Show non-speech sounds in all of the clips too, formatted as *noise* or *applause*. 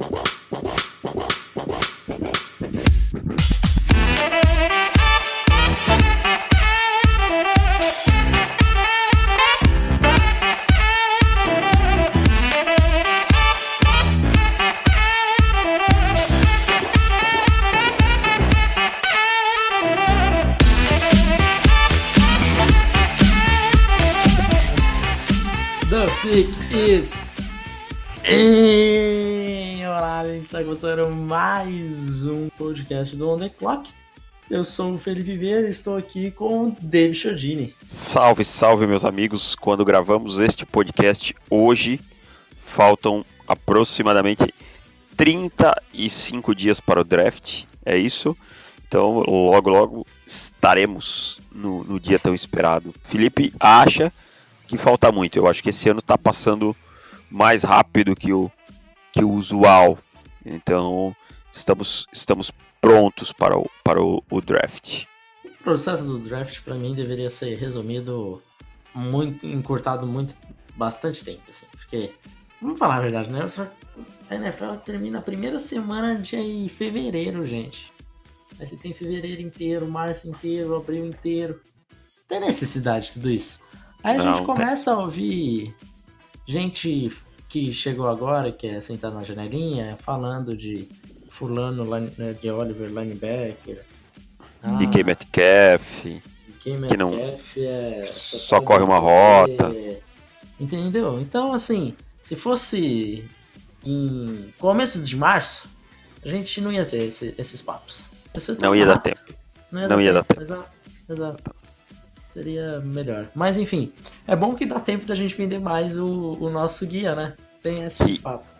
Wow. Mais um podcast do On The Clock. Eu sou o Felipe Vieira e estou aqui com o David Chodini. Salve, salve, meus amigos. Quando gravamos este podcast hoje, faltam aproximadamente 35 dias para o draft. É isso? Então, logo, logo estaremos no, no dia tão esperado. Felipe acha que falta muito. Eu acho que esse ano está passando mais rápido que o, que o usual. Então, estamos, estamos prontos para o, para o, o draft. O processo do draft, para mim, deveria ser resumido muito, encurtado muito, bastante tempo, assim, porque, vamos falar a verdade, né? Só, a NFL termina a primeira semana de fevereiro, gente. Aí você tem fevereiro inteiro, março inteiro, abril inteiro. Tem necessidade de tudo isso. Aí a Não, gente começa a ouvir gente que chegou agora, que é sentar na janelinha, falando de fulano né, de Oliver linebacker. Ah, DK Metcalf. DK que não- Metcalf é, só corre uma rota. Entendeu? Então, assim, se fosse em começo de março, a gente não ia ter esse- esses papos. ser tão Não ia dar tempo. Não ia, Não dar, ia dar tempo. Exato, exato. Seria melhor. Mas enfim, é bom que dá tempo da gente vender mais o, o nosso guia, né? Tem esse Sim. fato.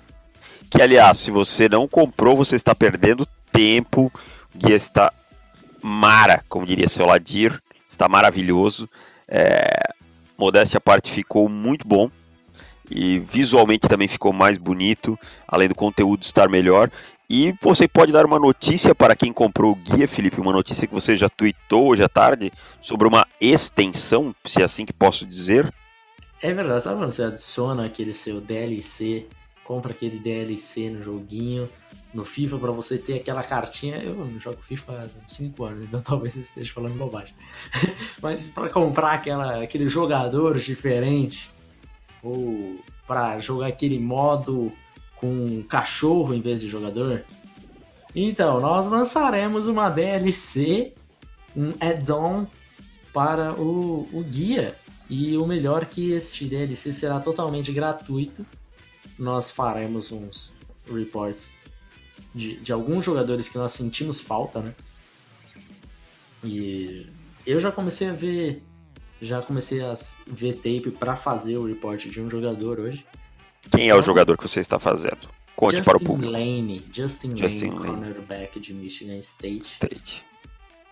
Que, aliás, se você não comprou, você está perdendo tempo. O guia está mara, como diria seu Ladir. Está maravilhoso. É, modéstia à parte, ficou muito bom. E visualmente também ficou mais bonito, além do conteúdo estar melhor. E você pode dar uma notícia para quem comprou o guia, Felipe, uma notícia que você já tweetou hoje à tarde, sobre uma extensão, se é assim que posso dizer. É verdade, sabe quando você adiciona aquele seu DLC, compra aquele DLC no joguinho, no FIFA, pra você ter aquela cartinha. Eu não jogo FIFA há 5 anos, então *laughs* talvez eu esteja falando bobagem. *laughs* Mas pra comprar aquela, aquele jogador diferente, ou pra jogar aquele modo com cachorro em vez de jogador. Então, nós lançaremos uma DLC, um add-on para o, o guia. E o melhor que este DLC será totalmente gratuito. Nós faremos uns reports de, de alguns jogadores que nós sentimos falta, né? E eu já comecei a ver. Já comecei a ver tape para fazer o report de um jogador hoje. Quem é o jogador que você está fazendo? Conte Justin para o público. Lane. Justin, Justin Lane, Lane. cornerback de Michigan State. State.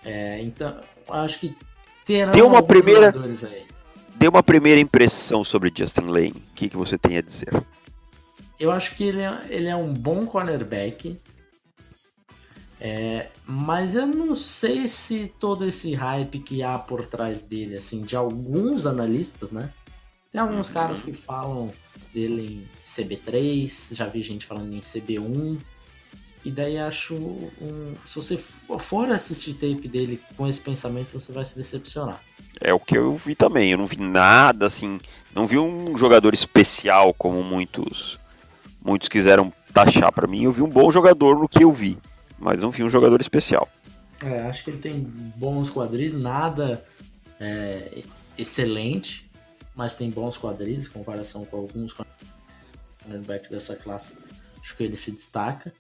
É, então, acho que terão Tem uma primeira-. Dê uma primeira impressão sobre Justin Lane. O que, que você tem a dizer? Eu acho que ele é, ele é um bom cornerback. É, mas eu não sei se todo esse hype que há por trás dele, assim, de alguns analistas, né? Tem alguns caras que falam dele em CB3, já vi gente falando em CB1. E daí acho um. Se você for assistir tape dele com esse pensamento, você vai se decepcionar. É o que eu vi também. Eu não vi nada assim. Não vi um jogador especial como muitos muitos quiseram taxar para mim. Eu vi um bom jogador no que eu vi, mas não vi um jogador especial. É, acho que ele tem bons quadris, nada é, excelente, mas tem bons quadris em comparação com alguns cornerbacks dessa classe. Acho que ele se destaca,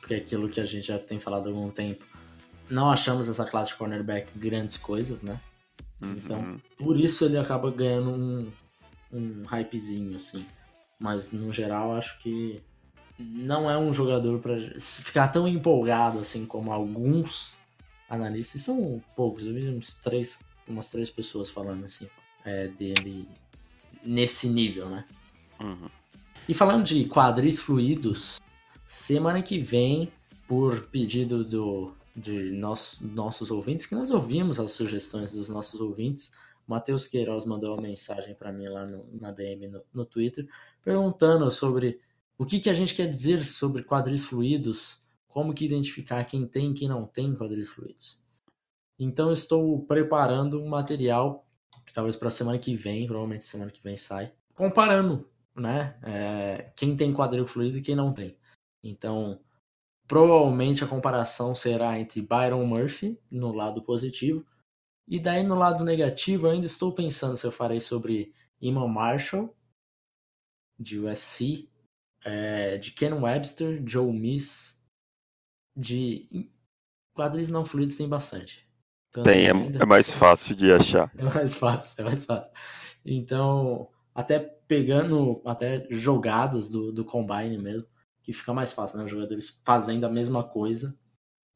porque é aquilo que a gente já tem falado há algum tempo. Não achamos essa classe de cornerback grandes coisas, né? Então, Uhum. por isso ele acaba ganhando um, um hypezinho, assim. Mas, no geral, acho que não é um jogador para ficar tão empolgado, assim, como alguns analistas. E São poucos, eu vi uns três, umas três pessoas falando, assim, é, dele nesse nível, né? Uhum. E falando de quadris fluidos, semana que vem, por pedido do, de nossos ouvintes, que nós ouvimos as sugestões dos nossos ouvintes, Matheus Queiroz mandou uma mensagem para mim lá no, na DM no, no Twitter, perguntando sobre o que, que a gente quer dizer sobre quadris fluidos, como que identificar quem tem e quem não tem quadris fluidos. Então estou preparando um material, talvez para semana que vem, provavelmente semana que vem sai, comparando, né, é, quem tem quadril fluido e quem não tem. Então, provavelmente a comparação será entre Byron Murphy no lado positivo e daí no lado negativo eu ainda estou pensando se eu farei sobre Iman Marshall de USC é, de Ken Webster, Joe Miss, de quadris não fluidos tem bastante. Tem, é, é, mais fácil de achar. É mais fácil, é mais fácil. Então, até pegando até jogadas do, do Combine mesmo, que fica mais fácil, né? Os jogadores fazendo a mesma coisa.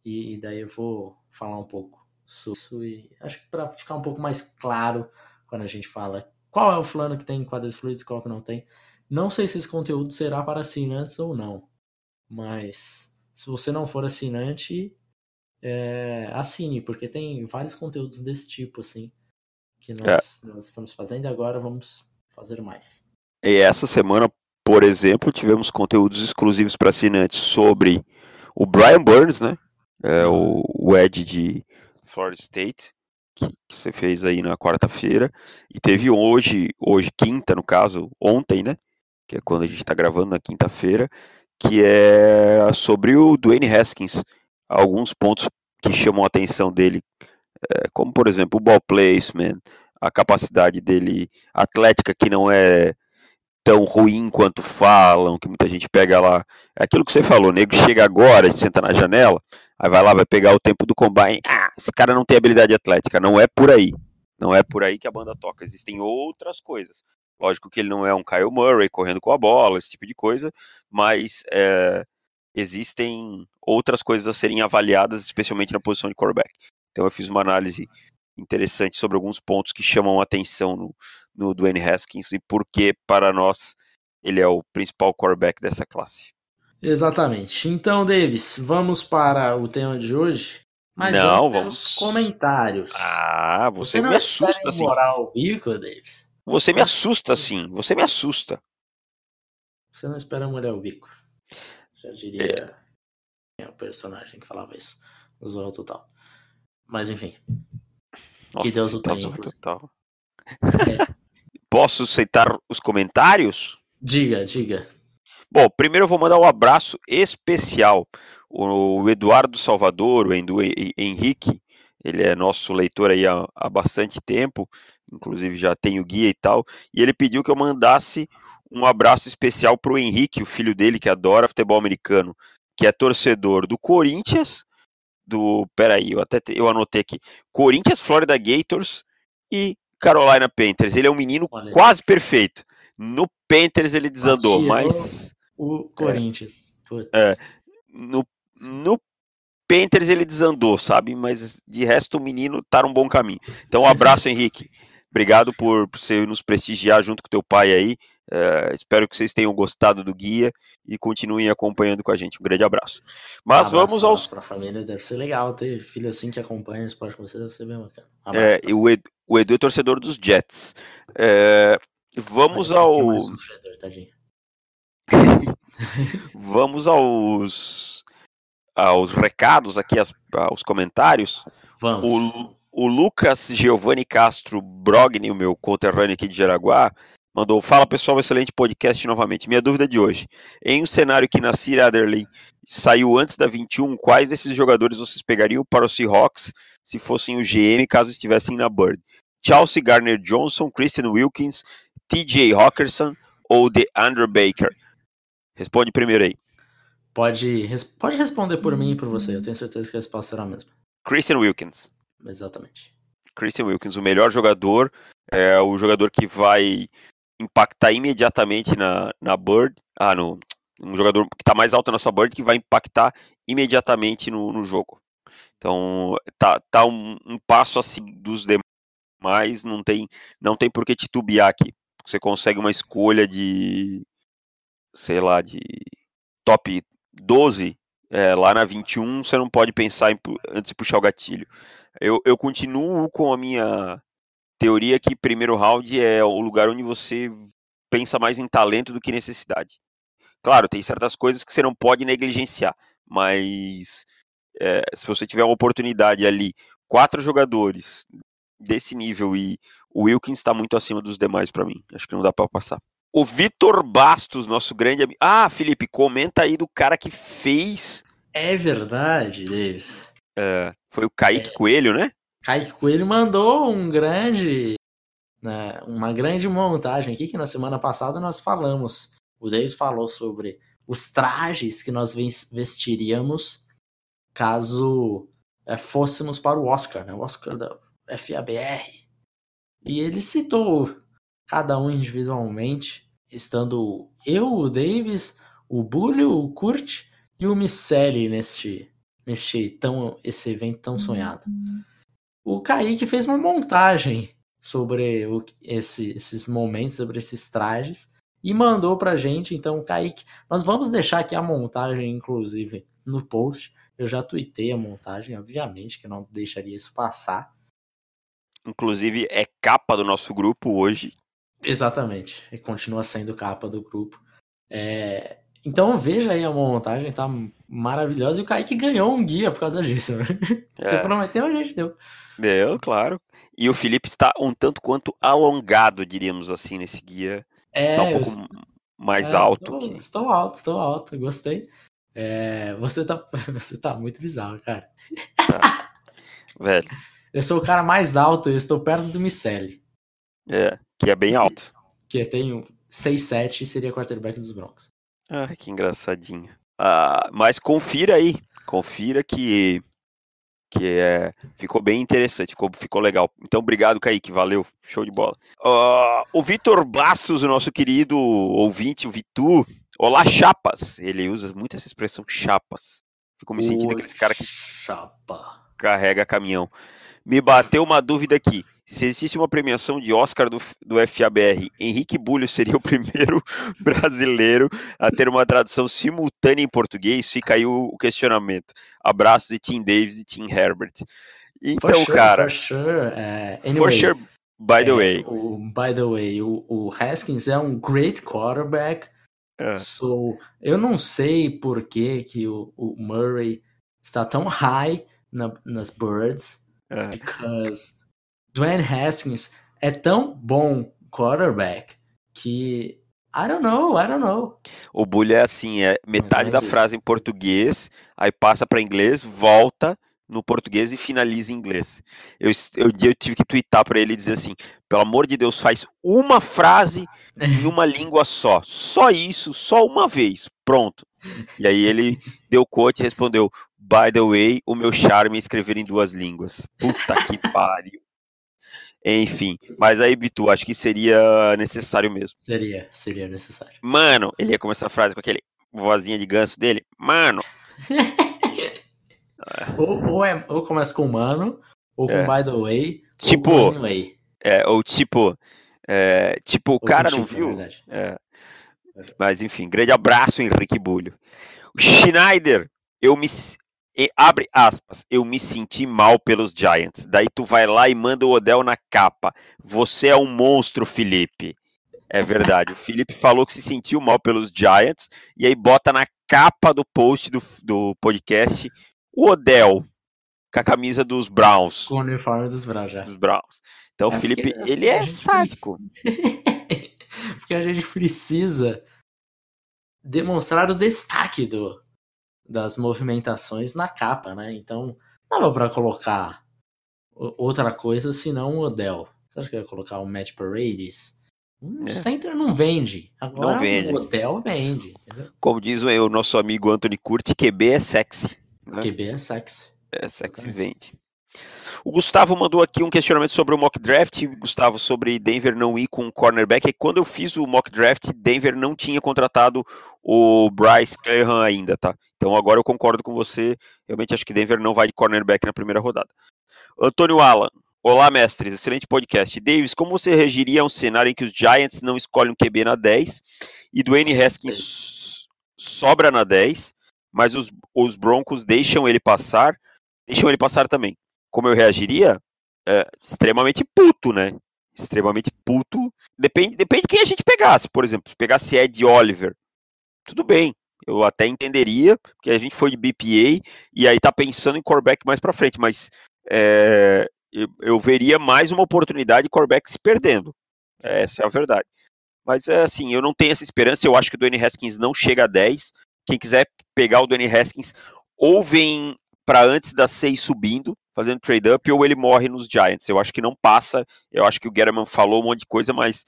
E, e daí eu vou falar um pouco sobre isso. E acho que para ficar um pouco mais claro quando a gente fala qual é o fulano que tem quadros fluidos qual que não tem. Não sei se esse conteúdo será para assinantes ou não, mas se você não for assinante, é, assine, porque tem vários conteúdos desse tipo, assim, que nós, é. nós estamos fazendo e agora vamos fazer mais. E essa semana, por exemplo, tivemos conteúdos exclusivos para assinantes sobre o Brian Burns, né? É, o, o Ed de Florida State, que, que você fez aí na quarta-feira. E teve hoje, hoje, quinta, no caso, ontem, né? que é quando a gente está gravando na quinta-feira, que é sobre o Dwayne Haskins. Alguns pontos que chamam a atenção dele, é, como por exemplo o ball placement, a capacidade dele atlética que não é tão ruim quanto falam, que muita gente pega lá. É aquilo que você falou, o nego chega agora, senta na janela, aí vai lá, vai pegar o tempo do combine. Ah, esse cara não tem habilidade atlética. Não é por aí. Não é por aí que a banda toca. Existem outras coisas. Lógico que ele não é um Kyle Murray correndo com a bola, esse tipo de coisa, mas é, existem outras coisas a serem avaliadas, especialmente na posição de quarterback. Então eu fiz uma análise interessante sobre alguns pontos que chamam a atenção no, no Dwayne Haskins e por que, para nós, ele é o principal quarterback dessa classe. Exatamente. Então, Davis, vamos para o tema de hoje. Mas Não, vamos comentários. Ah, você, você me assusta assim. moral bico, Davis? Você me assusta, assim. Você me assusta. Você não espera molhar o bico. Já diria é. o personagem que falava isso. Zorro Total. Mas enfim. Nossa, que Deus o tenha. Total. É. *laughs* Posso aceitar os comentários? Diga, diga. Bom, primeiro eu vou mandar um abraço especial. O Eduardo Salvador, o Henrique, ele é nosso leitor aí há, há bastante tempo inclusive já tem o guia e tal, e ele pediu que eu mandasse um abraço especial para o Henrique, o filho dele que adora futebol americano, que é torcedor do Corinthians, do, peraí, eu até eu anotei aqui, Corinthians, Florida Gators e Carolina Panthers. Ele é um menino Olha. quase perfeito. No Panthers ele desandou, mas o Corinthians. É, é, no, no Panthers ele desandou, sabe? Mas de resto o menino tá num bom caminho. Então um abraço, Henrique. Obrigado por, por você nos prestigiar junto com teu pai aí. Uh, espero que vocês tenham gostado do guia e continuem acompanhando com a gente. Um grande abraço. Mas um vamos aos. Para a família deve ser legal ter filho assim que acompanha o esporte com você, deve ser bem bacana. Um é, e o, Edu, o Edu é torcedor dos Jets. É, vamos ao. *laughs* *laughs* vamos aos aos recados aqui, aos comentários. Vamos. O, o Lucas Giovanni Castro Brogni, o meu conterrâneo aqui de Jaraguá, mandou: Fala pessoal, excelente podcast novamente. Minha dúvida de hoje: em um cenário que Nasir Adderley saiu antes da 21, quais desses jogadores vocês pegariam para o Seahawks se fossem o GM caso estivessem na Bird? Chelsea Garner Johnson, Christian Wilkins, TJ Hawkinson ou The Andrew Baker? Responde primeiro aí. Pode, pode responder por mim e por você, eu tenho certeza que a resposta será a mesma. Christian Wilkins. Exatamente. Christian Wilkins, o melhor jogador, é o jogador que vai impactar imediatamente na, na Bird, ah, no, um jogador que está mais alto na sua Bird, que vai impactar imediatamente no, no jogo. Então, tá, tá um, um, passo assim dos demais, não tem, não tem por que titubear aqui. Você consegue uma escolha de, sei lá, de top 12 é, lá na 21, você não pode pensar em, antes de puxar o gatilho. Eu, eu continuo com a minha teoria que primeiro round é o lugar onde você pensa mais em talento do que necessidade. Claro, tem certas coisas que você não pode negligenciar, mas é, se você tiver uma oportunidade ali, quatro jogadores desse nível e o Wilkins está muito acima dos demais para mim. Acho que não dá para passar. O Vitor Bastos, nosso grande amigo. Ah, Felipe, comenta aí do cara que fez. É verdade, Davis. É, foi o Kaique é. Coelho, né? Kaique Coelho mandou um grande. Né, uma grande montagem aqui que na semana passada nós falamos. O Davis falou sobre os trajes que nós vestiríamos caso é, fôssemos para o Oscar, né? O Oscar da FABR. E ele citou cada um individualmente, estando eu, o Davis, o Bully, o Kurt e o Miceli neste, neste tão, esse evento tão sonhado. O Kaique fez uma montagem sobre o, esse, esses momentos, sobre esses trajes, e mandou pra gente. Então, Kaique, nós vamos deixar aqui a montagem, inclusive, no post. Eu já tuitei a montagem, obviamente que eu não deixaria isso passar. Inclusive, é capa do nosso grupo hoje. Exatamente. E continua sendo capa do grupo. É... Então veja aí a montagem, tá maravilhosa. E o Kaique ganhou um guia por causa disso. Né? Você é. prometeu, a gente deu. Deu, claro. E o Felipe está um tanto quanto alongado, diríamos assim, nesse guia. É, está um pouco eu... mais é, alto. Estou, que... estou alto, estou alto, gostei. É, você, tá, *laughs* você tá muito bizarro, cara. Tá. Velho. Eu sou o cara mais alto, eu estou perto do Miceli. É, que é bem alto. Que tem 6'7 e seria quarterback dos Broncos. Ah, que engraçadinho. Ah, mas confira aí, confira que que é, ficou bem interessante, ficou, ficou legal. Então, obrigado, Kaique, valeu, show de bola. Uh, o Vitor Bastos, o nosso querido ouvinte, o Vitu, olá, chapas, ele usa muito essa expressão chapas. Fico me sentindo aquele cara que chapa. carrega caminhão. Me bateu uma dúvida aqui. Se existe uma premiação de Oscar do, do FABR, Henrique Bulho seria o *laughs* primeiro brasileiro a ter uma tradução simultânea em português? Fica aí o, o questionamento. Abraços de Tim Davis e Tim Herbert. Então, sure, cara. For sure. Uh, anyway, for sure, by the é, way. O, by the way, o, o, Haskins é um great quarterback. É. So, eu não sei por que, que o, o Murray está tão high na, nas birds. É. Because Dwayne Haskins é tão bom quarterback que I don't know, I don't know. O bully é assim, é metade da frase em português, aí passa para inglês, volta no português e finaliza em inglês. Eu, eu, eu tive que twittar para ele e dizer assim: pelo amor de Deus, faz uma frase em uma *laughs* língua só. Só isso, só uma vez. Pronto. E aí ele deu quote e respondeu: By the way, o meu charme é escrever em duas línguas. Puta que *laughs* pariu. Enfim, mas aí, Bitu, acho que seria necessário mesmo. Seria, seria necessário. Mano, ele ia começar a frase com aquele vozinha de ganso dele. Mano. *laughs* ou, ou, é, ou começa com mano, ou com é. by the way. Tipo. Ou anyway. É, ou tipo. É, tipo, o cara não tipo, viu. É. Mas enfim, grande abraço, Henrique Bulho. O Schneider, eu me, e, abre aspas, eu me senti mal pelos Giants. Daí tu vai lá e manda o Odell na capa. Você é um monstro, Felipe. É verdade. O Felipe falou que se sentiu mal pelos Giants e aí bota na capa do post do, do podcast o Odell com a camisa dos Browns. Com o uniforme dos Browns já. Dos Browns. Então o é Felipe, porque, assim, ele é sádico. *laughs* porque a gente precisa demonstrar o destaque do, das movimentações na capa, né? Então, não dava para colocar outra coisa senão o Odell. Você acha que ia colocar o Match Paredes? O é. Center não vende. Agora não vende. o Odell vende. Entendeu? Como diz o nosso amigo Anthony Curti, QB é sexy. Né? QB é sexy. É sexy, vende. O Gustavo mandou aqui um questionamento sobre o mock draft, Gustavo, sobre Denver não ir com um cornerback. E quando eu fiz o mock draft, Denver não tinha contratado o Bryce Callahan ainda, tá? Então agora eu concordo com você. Realmente acho que Denver não vai de cornerback na primeira rodada. Antônio Alan. Olá, mestres. Excelente podcast. Davis, como você reagiria a um cenário em que os Giants não escolhem um QB na 10 e Dwayne Haskins sobra na 10, mas os, os Broncos deixam ele passar, deixam ele passar também como eu reagiria? É, extremamente puto, né? Extremamente puto. Depende, depende de quem a gente pegasse, por exemplo. Se pegasse Ed Oliver, tudo bem. Eu até entenderia, porque a gente foi de BPA e aí tá pensando em quarterback mais para frente, mas é, eu, eu, veria mais uma oportunidade de quarterback se perdendo. Essa é a verdade. Mas é assim, eu não tenho essa esperança. Eu acho que o Dwayne Haskins não chega a 10. Quem quiser pegar o Dwayne Haskins, ou vem para antes das 6 subindo, fazendo trade-up, ou ele morre nos Giants. Eu acho que não passa. Eu acho que o Guerrero falou um monte de coisa, mas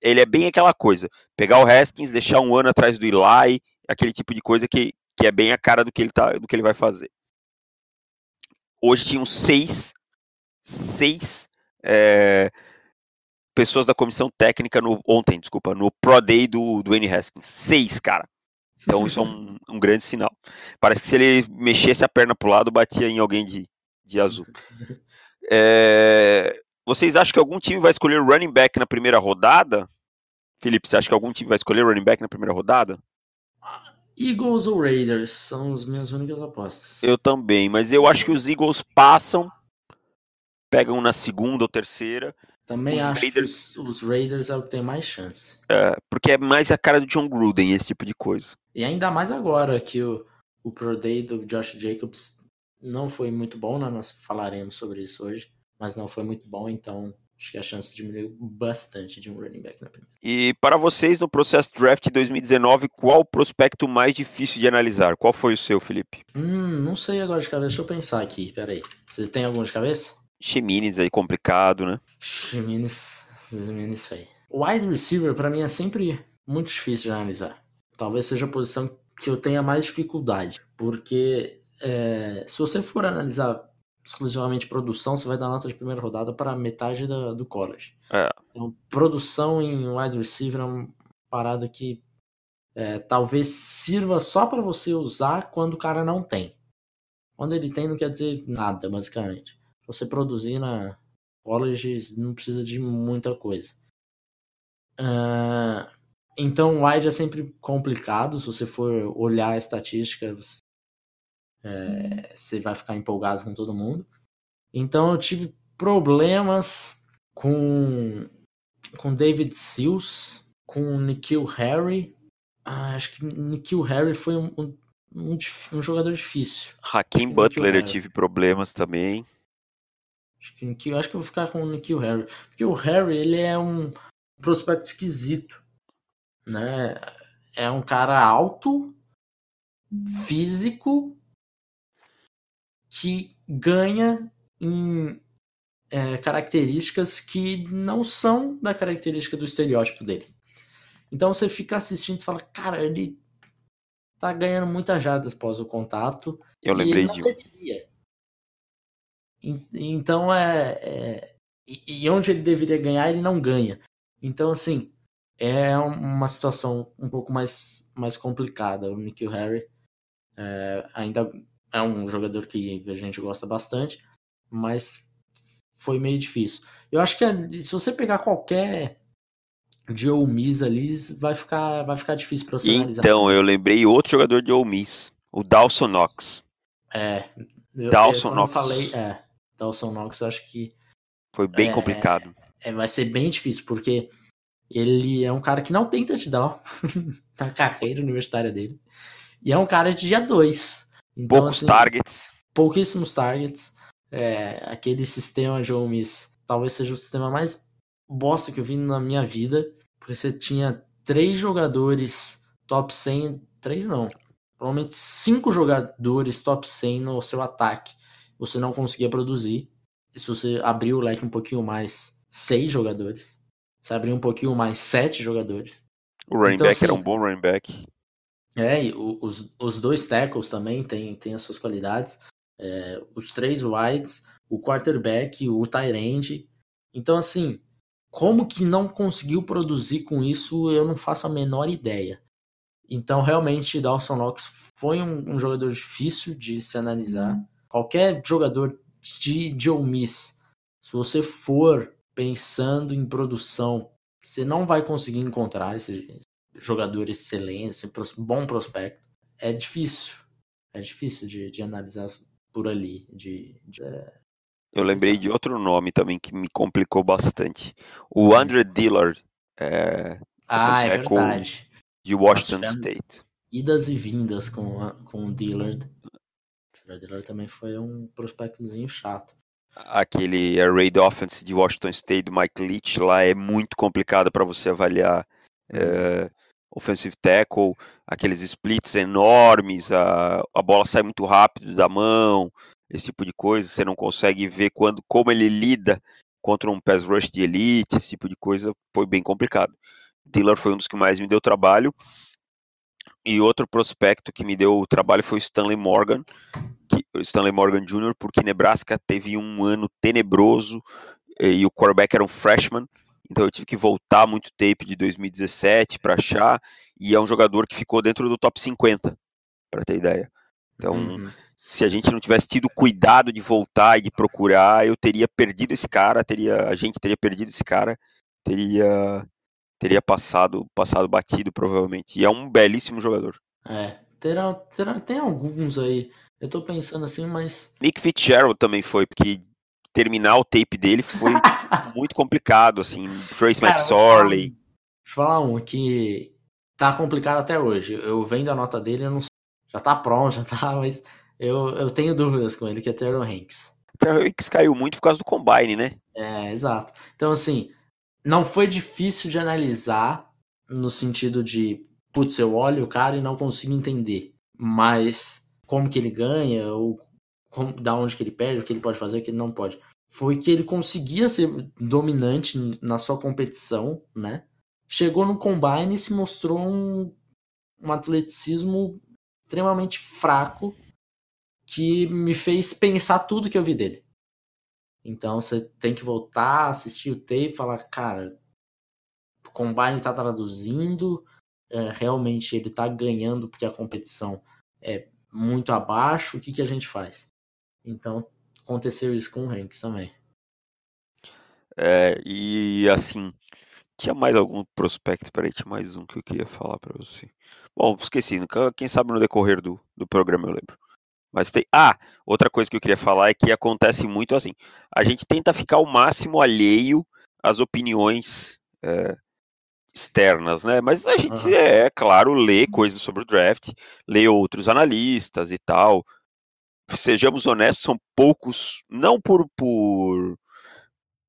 ele é bem aquela coisa. Pegar o Haskins, deixar um ano atrás do Eli, aquele tipo de coisa que, que é bem a cara do que ele, tá, do que ele vai fazer. Hoje tinham seis, seis é, pessoas da comissão técnica no ontem, desculpa, no Pro Day do, do N. Haskins. Seis, cara. Então isso é um, um, grande sinal. Parece que se ele mexesse a perna pro lado, batia em alguém de, de azul. É, vocês acham que algum time vai escolher running back na primeira rodada? Felipe, você acha que algum time vai escolher running back na primeira rodada? Eagles ou Raiders são as minhas únicas apostas. Eu também, mas eu acho que os Eagles passam, pegam na segunda ou terceira também os acho Raiders... que os, os, Raiders é o que tem mais chance. É, porque é mais a cara do John Gruden, esse tipo de coisa. E ainda mais agora que o, o Pro Day do Josh Jacobs não foi muito bom, né? Nós falaremos sobre isso hoje, mas não foi muito bom, então acho que a chance diminuiu bastante de um running back na primeira. E para vocês, no processo draft 2019, qual o prospecto mais difícil de analisar? Qual foi o seu, Felipe? Hum, não sei agora de cabeça, deixa eu pensar aqui, peraí. Você tem algum de cabeça? Chemines aí complicado, né? Chemines, Chemines feio. Wide receiver para mim é sempre muito difícil de analisar. Talvez seja a posição que eu tenha mais dificuldade, porque é, se você for analisar exclusivamente produção, você vai dar nota de primeira rodada para metade da, do college. É. Então, produção em wide receiver é uma parada que é, talvez sirva só para você usar quando o cara não tem. Quando ele tem, não quer dizer nada, basicamente você produzir na college não precisa de muita coisa. Uh, então, wide é sempre complicado. Se você for olhar a estatística, você, é, você vai ficar empolgado com todo mundo. Então, eu tive problemas com com David Seals, com Nikhil Harry. Ah, acho que Nikhil Harry foi um, um, um, um jogador difícil. Hakim Butler eu tive problemas também. Acho que, acho que eu vou ficar com o Nikhil Harry. Porque o Harry, ele é um prospecto esquisito. Né? É um cara alto, físico, que ganha em é, características que não são da característica do estereótipo dele. Então você fica assistindo e fala, cara, ele tá ganhando muitas jardas após o contato. Eu lembrei de. Deveria. Então é, é. E onde ele deveria ganhar, ele não ganha. Então, assim, é uma situação um pouco mais, mais complicada. O Nikhil Harry é, ainda é um jogador que a gente gosta bastante, mas foi meio difícil. Eu acho que se você pegar qualquer de Ole Miss ali, vai ficar, vai ficar difícil para você analisar. Então, eu lembrei outro jogador de Ole Miss, o Dawson Knox. É, eu, Dawson eu, Knox. falei, é, Dawson Knox, acho que. Foi bem é, complicado. É, vai ser bem difícil, porque ele é um cara que não tem touchdown *laughs* na carreira universitária dele. E é um cara de dia 2. Então, Poucos assim, targets. Pouquíssimos targets. É, aquele sistema de Miss talvez seja o sistema mais bosta que eu vi na minha vida. Porque você tinha três jogadores top 100. Três não. Provavelmente cinco jogadores top 100 no seu ataque você não conseguia produzir. E se você abrir o leque um pouquinho mais, seis jogadores. Se abrir um pouquinho mais, sete jogadores. O running então, back assim, era um bom running back. É, e os, os dois tackles também têm, têm as suas qualidades. É, os três wides, o quarterback, o tight end. Então, assim, como que não conseguiu produzir com isso, eu não faço a menor ideia. Então, realmente, Dawson Knox foi um, um jogador difícil de se analisar. Uhum qualquer jogador de, de Ole Miss, se você for pensando em produção, você não vai conseguir encontrar esse jogador excelente, esse bom prospecto. É difícil. É difícil de, de analisar por ali. De, de, é... Eu lembrei de outro nome também que me complicou bastante. O hum. Andre Dillard. É, ah, é verdade. De Washington State. idas e vindas com, a, com o Dillard. O Dillard também foi um prospectozinho chato. Aquele array offense de Washington State do Mike Leach lá é muito complicado para você avaliar é, offensive tackle, aqueles splits enormes, a, a bola sai muito rápido da mão, esse tipo de coisa, você não consegue ver quando, como ele lida contra um pass rush de elite, esse tipo de coisa, foi bem complicado. Dillard foi um dos que mais me deu trabalho. E outro prospecto que me deu trabalho foi o Stanley Morgan, que, Stanley Morgan Jr., porque Nebraska teve um ano tenebroso e o quarterback era um freshman, então eu tive que voltar muito tape de 2017 para achar, e é um jogador que ficou dentro do top 50, para ter ideia. Então, uhum. se a gente não tivesse tido cuidado de voltar e de procurar, eu teria perdido esse cara, teria, a gente teria perdido esse cara, teria teria passado passado batido provavelmente. E é um belíssimo jogador. É, terá, terá, tem alguns aí. Eu tô pensando assim, mas. Nick Fitzgerald também foi, porque terminar o tape dele foi *laughs* muito complicado, assim. Trace Cara, McSorley. Deixa eu falar um que tá complicado até hoje. Eu vendo a nota dele, eu não já tá pronto, *laughs* já tá, mas eu, eu tenho dúvidas com ele, que é Terrell Hanks. Terrell Hanks caiu muito por causa do Combine, né? É, exato. Então, assim, não foi difícil de analisar no sentido de, putz, eu olho o cara e não consigo entender. Mas como que ele ganha, ou como, da onde que ele perde, o que ele pode fazer, o que ele não pode. Foi que ele conseguia ser dominante na sua competição, né? Chegou no combine e se mostrou um, um atleticismo extremamente fraco que me fez pensar tudo que eu vi dele. Então você tem que voltar, assistir o tape e falar, cara, o Combine tá traduzindo, é, realmente ele tá ganhando porque a competição é muito abaixo, o que, que a gente faz? Então aconteceu isso com o Hanks também. É, e assim, tinha mais algum prospecto? Peraí, tinha mais um que eu queria falar para você. Bom, esqueci, quem sabe no decorrer do, do programa eu lembro. Mas tem. Ah, outra coisa que eu queria falar é que acontece muito assim. A gente tenta ficar o máximo alheio às opiniões é, externas, né? Mas a gente, uhum. é, é claro, lê coisas sobre o draft, lê outros analistas e tal. Sejamos honestos, são poucos, não por, por,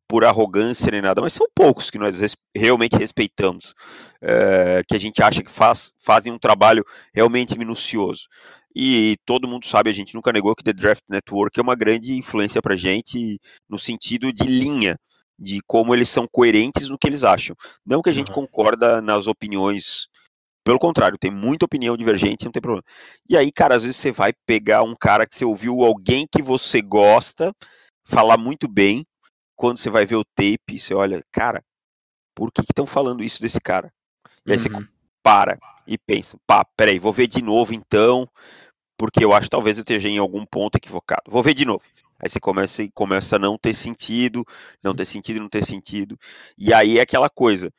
por arrogância nem nada, mas são poucos que nós res, realmente respeitamos, é, que a gente acha que faz, fazem um trabalho realmente minucioso. E todo mundo sabe, a gente nunca negou que The Draft Network é uma grande influência pra gente no sentido de linha, de como eles são coerentes no que eles acham. Não que a gente uhum. concorda nas opiniões, pelo contrário, tem muita opinião divergente, não tem problema. E aí, cara, às vezes você vai pegar um cara que você ouviu alguém que você gosta falar muito bem, quando você vai ver o tape, você olha, cara, por que estão falando isso desse cara? E aí uhum. você para e pensa, pá, peraí, vou ver de novo então, porque eu acho que talvez eu esteja em algum ponto equivocado. Vou ver de novo. Aí você começa, começa a não ter sentido, não ter sentido, não ter sentido. E aí é aquela coisa.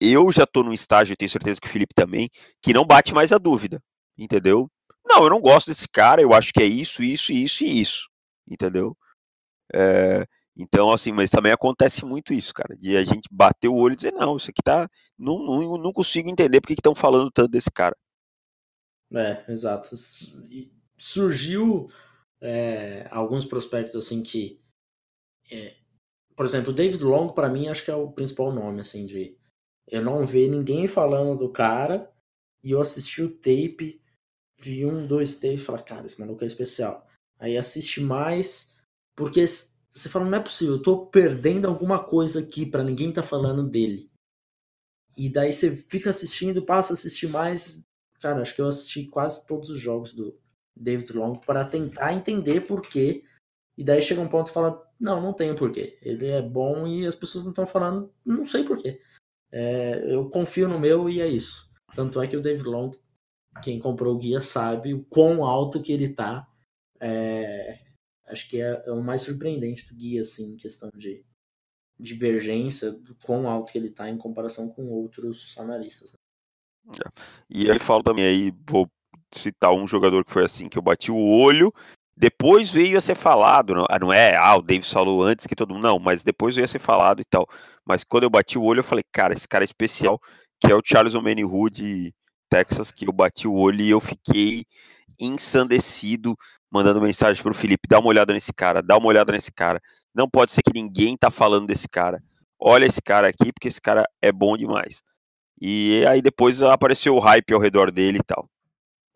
Eu já estou num estágio, tenho certeza que o Felipe também, que não bate mais a dúvida. Entendeu? Não, eu não gosto desse cara, eu acho que é isso, isso, isso e isso. Entendeu? É, então, assim, mas também acontece muito isso, cara, de a gente bater o olho e dizer, não, isso aqui tá. Não, não, não consigo entender porque estão falando tanto desse cara. É, exato. Surgiu é, alguns prospectos assim que. É, por exemplo, o David Long, para mim, acho que é o principal nome, assim, de. Eu não ver ninguém falando do cara e eu assisti o tape, vi um, dois tapes e falei, cara, esse maluco é especial. Aí assiste mais, porque você fala, não é possível, eu tô perdendo alguma coisa aqui para ninguém tá falando dele. E daí você fica assistindo, passa a assistir mais. Cara, acho que eu assisti quase todos os jogos do David Long para tentar entender por quê. E daí chega um ponto e fala, não, não tem porquê. Ele é bom e as pessoas não estão falando, não sei porquê. É, eu confio no meu e é isso. Tanto é que o David Long, quem comprou o guia sabe o quão alto que ele tá. É, acho que é, é, o mais surpreendente do guia, assim, em questão de divergência, do quão alto que ele está em comparação com outros analistas. Né? É. E aí falo também, aí vou citar um jogador que foi assim, que eu bati o olho, depois veio a ser falado, não, ah, não é, ah, o Davis falou antes que todo mundo, não, mas depois veio a ser falado e tal. Mas quando eu bati o olho, eu falei, cara, esse cara é especial, que é o Charles Omenihu de, Texas que eu bati o olho e eu fiquei ensandecido, mandando mensagem pro Felipe, dá uma olhada nesse cara, dá uma olhada nesse cara. Não pode ser que ninguém tá falando desse cara. Olha esse cara aqui, porque esse cara é bom demais. E aí depois apareceu o hype ao redor dele e tal.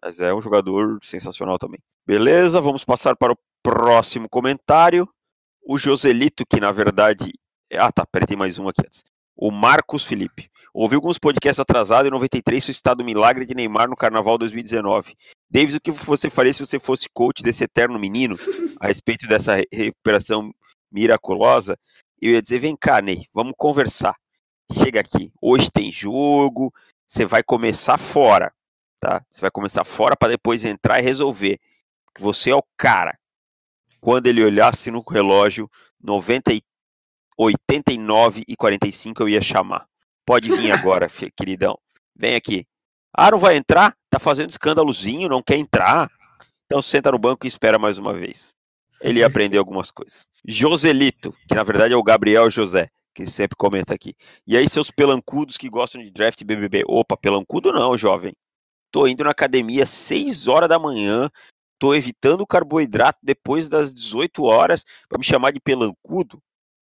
Mas é um jogador sensacional também. Beleza, vamos passar para o próximo comentário. O Joselito, que na verdade. Ah, tá, peraí, tem mais um aqui antes. O Marcos Felipe. Ouvi alguns podcasts atrasados em 93 o estado milagre de Neymar no Carnaval 2019. Davis, o que você faria se você fosse coach desse eterno menino a respeito dessa recuperação miraculosa? Eu ia dizer: vem cá, Ney, vamos conversar. Chega aqui. Hoje tem jogo, você vai começar fora, tá? Você vai começar fora para depois entrar e resolver. Você é o cara. Quando ele olhasse no relógio, 90 e 89 e 45 eu ia chamar. Pode vir agora, queridão. Vem aqui. Ah, não vai entrar? Tá fazendo escândalozinho, não quer entrar? Então senta no banco e espera mais uma vez. Ele ia aprender algumas coisas. Joselito, que na verdade é o Gabriel José, que sempre comenta aqui. E aí, seus pelancudos que gostam de draft BBB. Opa, pelancudo não, jovem. Tô indo na academia às 6 horas da manhã, tô evitando o carboidrato depois das 18 horas para me chamar de pelancudo.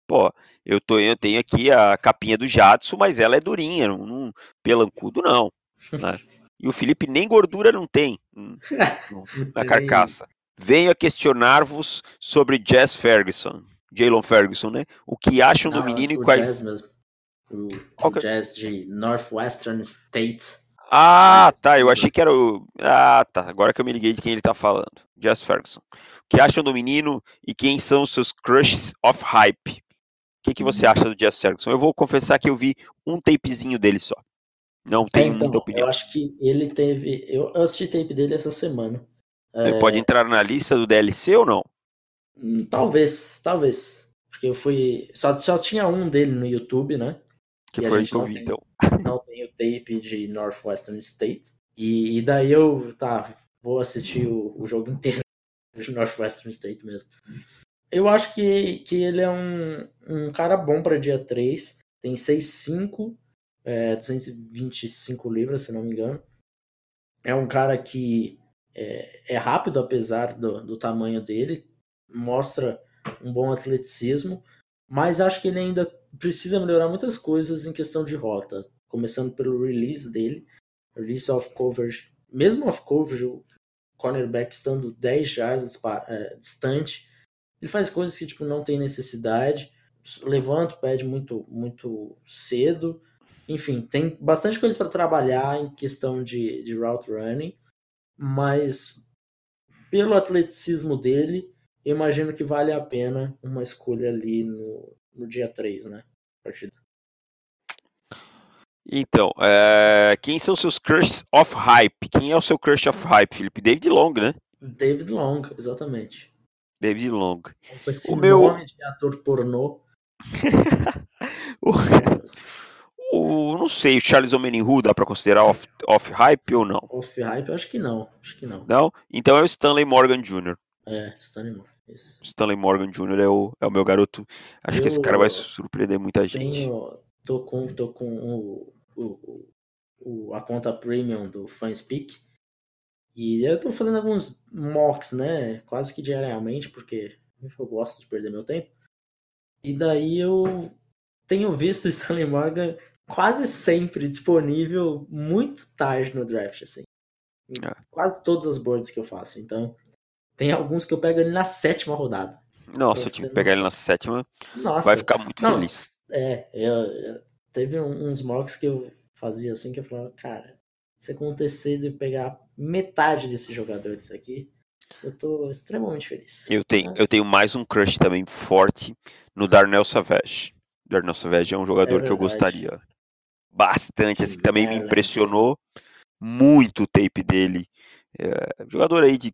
Pô, eu, tô, eu tenho aqui a capinha do Jadson, mas ela é durinha, não, não pelancudo não. Né? E o Felipe nem gordura não tem hum, *laughs* na carcaça. Venho a questionar-vos sobre Jazz Ferguson, Jalen Ferguson, né? O que acham do menino e quais. Jazz mesmo. O, o que... Jazz de Northwestern State. Ah, tá. Eu achei que era o. Ah, tá. Agora que eu me liguei de quem ele tá falando. Jazz Ferguson. O que acham do menino e quem são os seus crushes of hype? O que, que você uhum. acha do Jazz Ferguson? Eu vou confessar que eu vi um tapezinho dele só. Não é, tenho é, então, muita opinião. Eu acho que ele teve. Eu assisti tape dele essa semana. Ele é... pode entrar na lista do DLC ou não? Hum, talvez, talvez. Porque eu fui. Só, só tinha um dele no YouTube, né? Que e foi que eu vi, então. Não tem o tape de Northwestern State. E, e daí eu, tá, vou assistir o, o, jogo inteiro de Northwestern State mesmo. Eu acho que, que ele é um, um cara bom para dia 3. Tem 6'5", é, 225 libras, se não me engano. É um cara que é, é rápido, apesar do, do tamanho dele. Mostra um bom atleticismo. Mas acho que ele ainda precisa melhorar muitas coisas em questão de rota. Começando pelo release dele. Release of coverage. Mesmo off coverage, o cornerback estando 10 jardas é, distante. Ele faz coisas que tipo, não tem necessidade. Levanta o pad muito, muito cedo. Enfim, tem bastante coisa para trabalhar em questão de, de route running. Mas pelo atleticismo dele, eu imagino que vale a pena uma escolha ali no, no dia 3, né? Partida. Então, é... quem são seus crushes of hype? Quem é o seu crush of hype, Felipe? David Long, né? David Long, exatamente. David Long. Com esse o meu... nome de ator pornô. *laughs* o... o... não sei, o Charles Omenihu dá para considerar off, off ou não? Off hype, eu acho que não. Acho que não. Não? Então é o Stanley Morgan Jr. É, Stanley Morgan. Isso. Stanley Morgan Jr. é o, é o meu garoto. Acho eu, que esse cara vai surpreender muita gente. Tenho, tô com, tô com o, o, o, a conta premium do Fanspeak. E eu tô fazendo alguns mocks, né? Quase que diariamente, porque eu gosto de perder meu tempo. E daí eu tenho visto o *laughs* Stanley Morgan quase sempre disponível muito tarde no draft, assim. É. Quase todas as boards que eu faço. Então, tem alguns que eu pego ele na sétima rodada. Nossa, eu tive que pegar ele na sétima. Nossa. Vai ficar muito não, feliz. É, eu, eu, teve uns mocks que eu fazia assim que eu falava, cara, se acontecer de pegar metade desses jogadores aqui, eu tô extremamente feliz. Eu tenho, Mas... eu tenho mais um crush também forte no Darnell Savage. Darnell Savage é um jogador é que eu gostaria bastante, assim, também me impressionou muito o tape dele. É, jogador aí de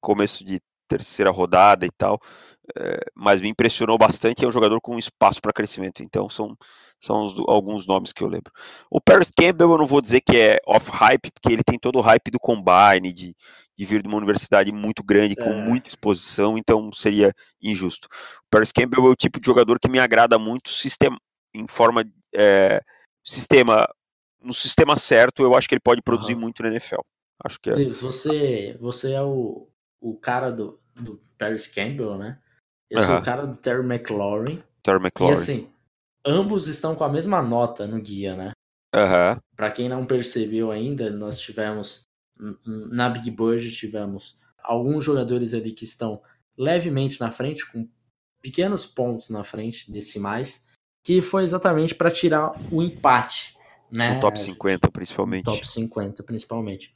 começo de terceira rodada e tal, é, mas me impressionou bastante. É um jogador com espaço para crescimento, então são, são os, alguns nomes que eu lembro. O Paris Campbell, eu não vou dizer que é off-hype, porque ele tem todo o hype do combine, de, de vir de uma universidade muito grande, com é. muita exposição, então seria injusto. O Paris Campbell é o tipo de jogador que me agrada muito sistema, em forma. É, sistema no sistema certo, eu acho que ele pode produzir uhum. muito na NFL. Acho que é. Você, você é o, o cara do, do Paris Campbell, né? Eu uhum. sou o cara do Terry McLaurin. Terry McLaurin. E assim, ambos estão com a mesma nota no guia, né? Uhum. Para quem não percebeu ainda, nós tivemos na Big Bird tivemos alguns jogadores ali que estão levemente na frente, com pequenos pontos na frente, decimais, que foi exatamente para tirar o empate. Né? No top 50, principalmente. top 50, principalmente.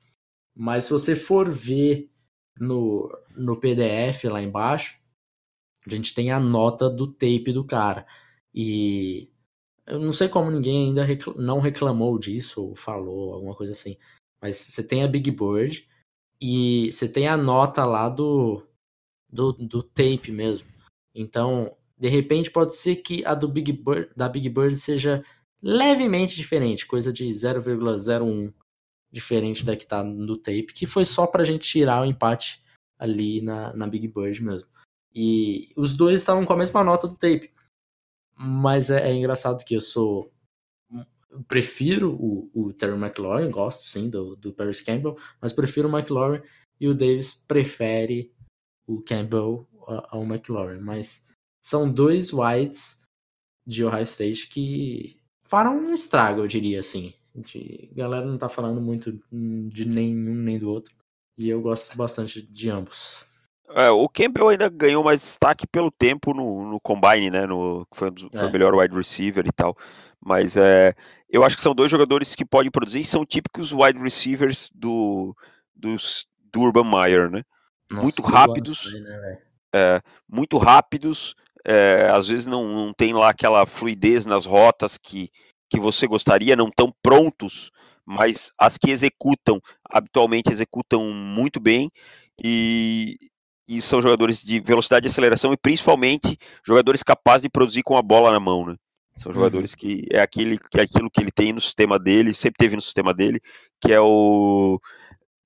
Mas se você for ver no, no PDF lá embaixo, a gente tem a nota do tape do cara. E eu não sei como ninguém ainda não reclamou disso, ou falou, alguma coisa assim. Mas você tem a Big Bird e você tem a nota lá do, do, do tape mesmo. Então, de repente, pode ser que a do Big Bird, da Big Bird seja levemente diferente, coisa de 0,01 diferente da que tá no tape, que foi só pra gente tirar o empate ali na, na Big Bird mesmo. E os dois estavam com a mesma nota do tape. Mas é, é engraçado que eu sou. Eu prefiro o, o Terry McLaurin, gosto sim do, do Paris Campbell, mas prefiro o McLaurin e o Davis prefere o Campbell ao McLaurin. Mas são dois whites de Ohio State que farão um estrago, eu diria assim. A galera não tá falando muito de nenhum nem do outro. E eu gosto bastante de ambos. É, o Campbell ainda ganhou mais destaque pelo tempo no, no Combine, né? No, foi, foi é. o melhor wide receiver e tal. Mas é, eu acho que são dois jogadores que podem produzir são típicos wide receivers do, dos, do Urban Meyer, né? Nossa, muito rápidos. né, é, muito rápidos. É, às vezes não, não tem lá aquela fluidez nas rotas que, que você gostaria, não tão prontos, mas as que executam, habitualmente executam muito bem. E, e são jogadores de velocidade e aceleração e principalmente jogadores capazes de produzir com a bola na mão, né? São jogadores uhum. que é aquele que é aquilo que ele tem no sistema dele, sempre teve no sistema dele, que é o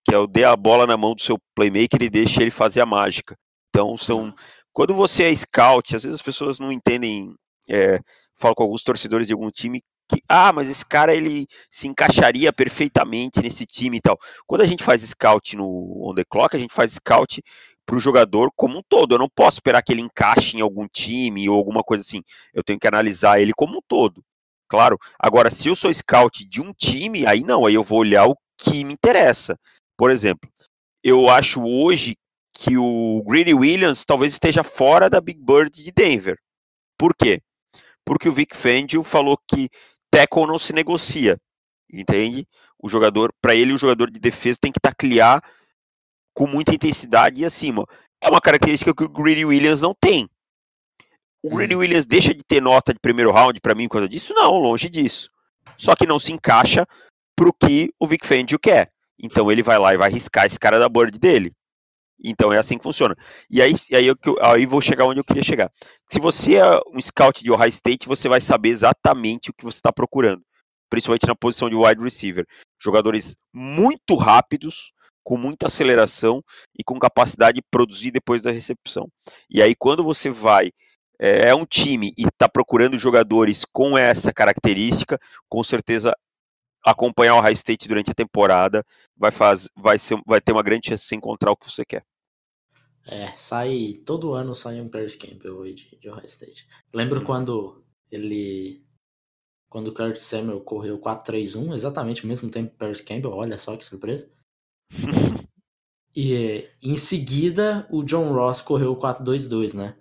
que é o dê a bola na mão do seu playmaker e deixe ele fazer a mágica. Então são quando você é scout, às vezes as pessoas não entendem, é, falo com alguns torcedores de algum time que ah, mas esse cara ele se encaixaria perfeitamente nesse time e tal. Quando a gente faz scout no on the clock, a gente faz scout para o jogador como um todo. Eu não posso esperar que ele encaixe em algum time ou alguma coisa assim. Eu tenho que analisar ele como um todo. Claro. Agora, se eu sou scout de um time, aí não, aí eu vou olhar o que me interessa. Por exemplo, eu acho hoje que o Greedy Williams talvez esteja fora da Big Bird de Denver. Por quê? Porque o Vic Fangio falou que tackle não se negocia. Entende? O jogador, para ele, o jogador de defesa tem que taclear com muita intensidade e acima. É uma característica que o Greedy Williams não tem. O hum. Greedy Williams deixa de ter nota de primeiro round para mim por causa disso? Não, longe disso. Só que não se encaixa pro que o Vic Fangio quer. Então ele vai lá e vai riscar esse cara da board dele. Então é assim que funciona. E aí, aí, eu, aí vou chegar onde eu queria chegar. Se você é um scout de Ohio State, você vai saber exatamente o que você está procurando. Principalmente na posição de wide receiver. Jogadores muito rápidos, com muita aceleração e com capacidade de produzir depois da recepção. E aí, quando você vai, é, é um time e está procurando jogadores com essa característica, com certeza acompanhar o High State durante a temporada vai, faz, vai, ser, vai ter uma grande chance de encontrar o que você quer. É, sai. Todo ano sai um Paris Campbell de, de Ohio State. Lembro hum. quando ele. Quando o Kurt Samuel correu 4-3-1, exatamente ao mesmo tempo que Paris Campbell, olha só que surpresa. *laughs* e em seguida o John Ross correu 4-2-2, né?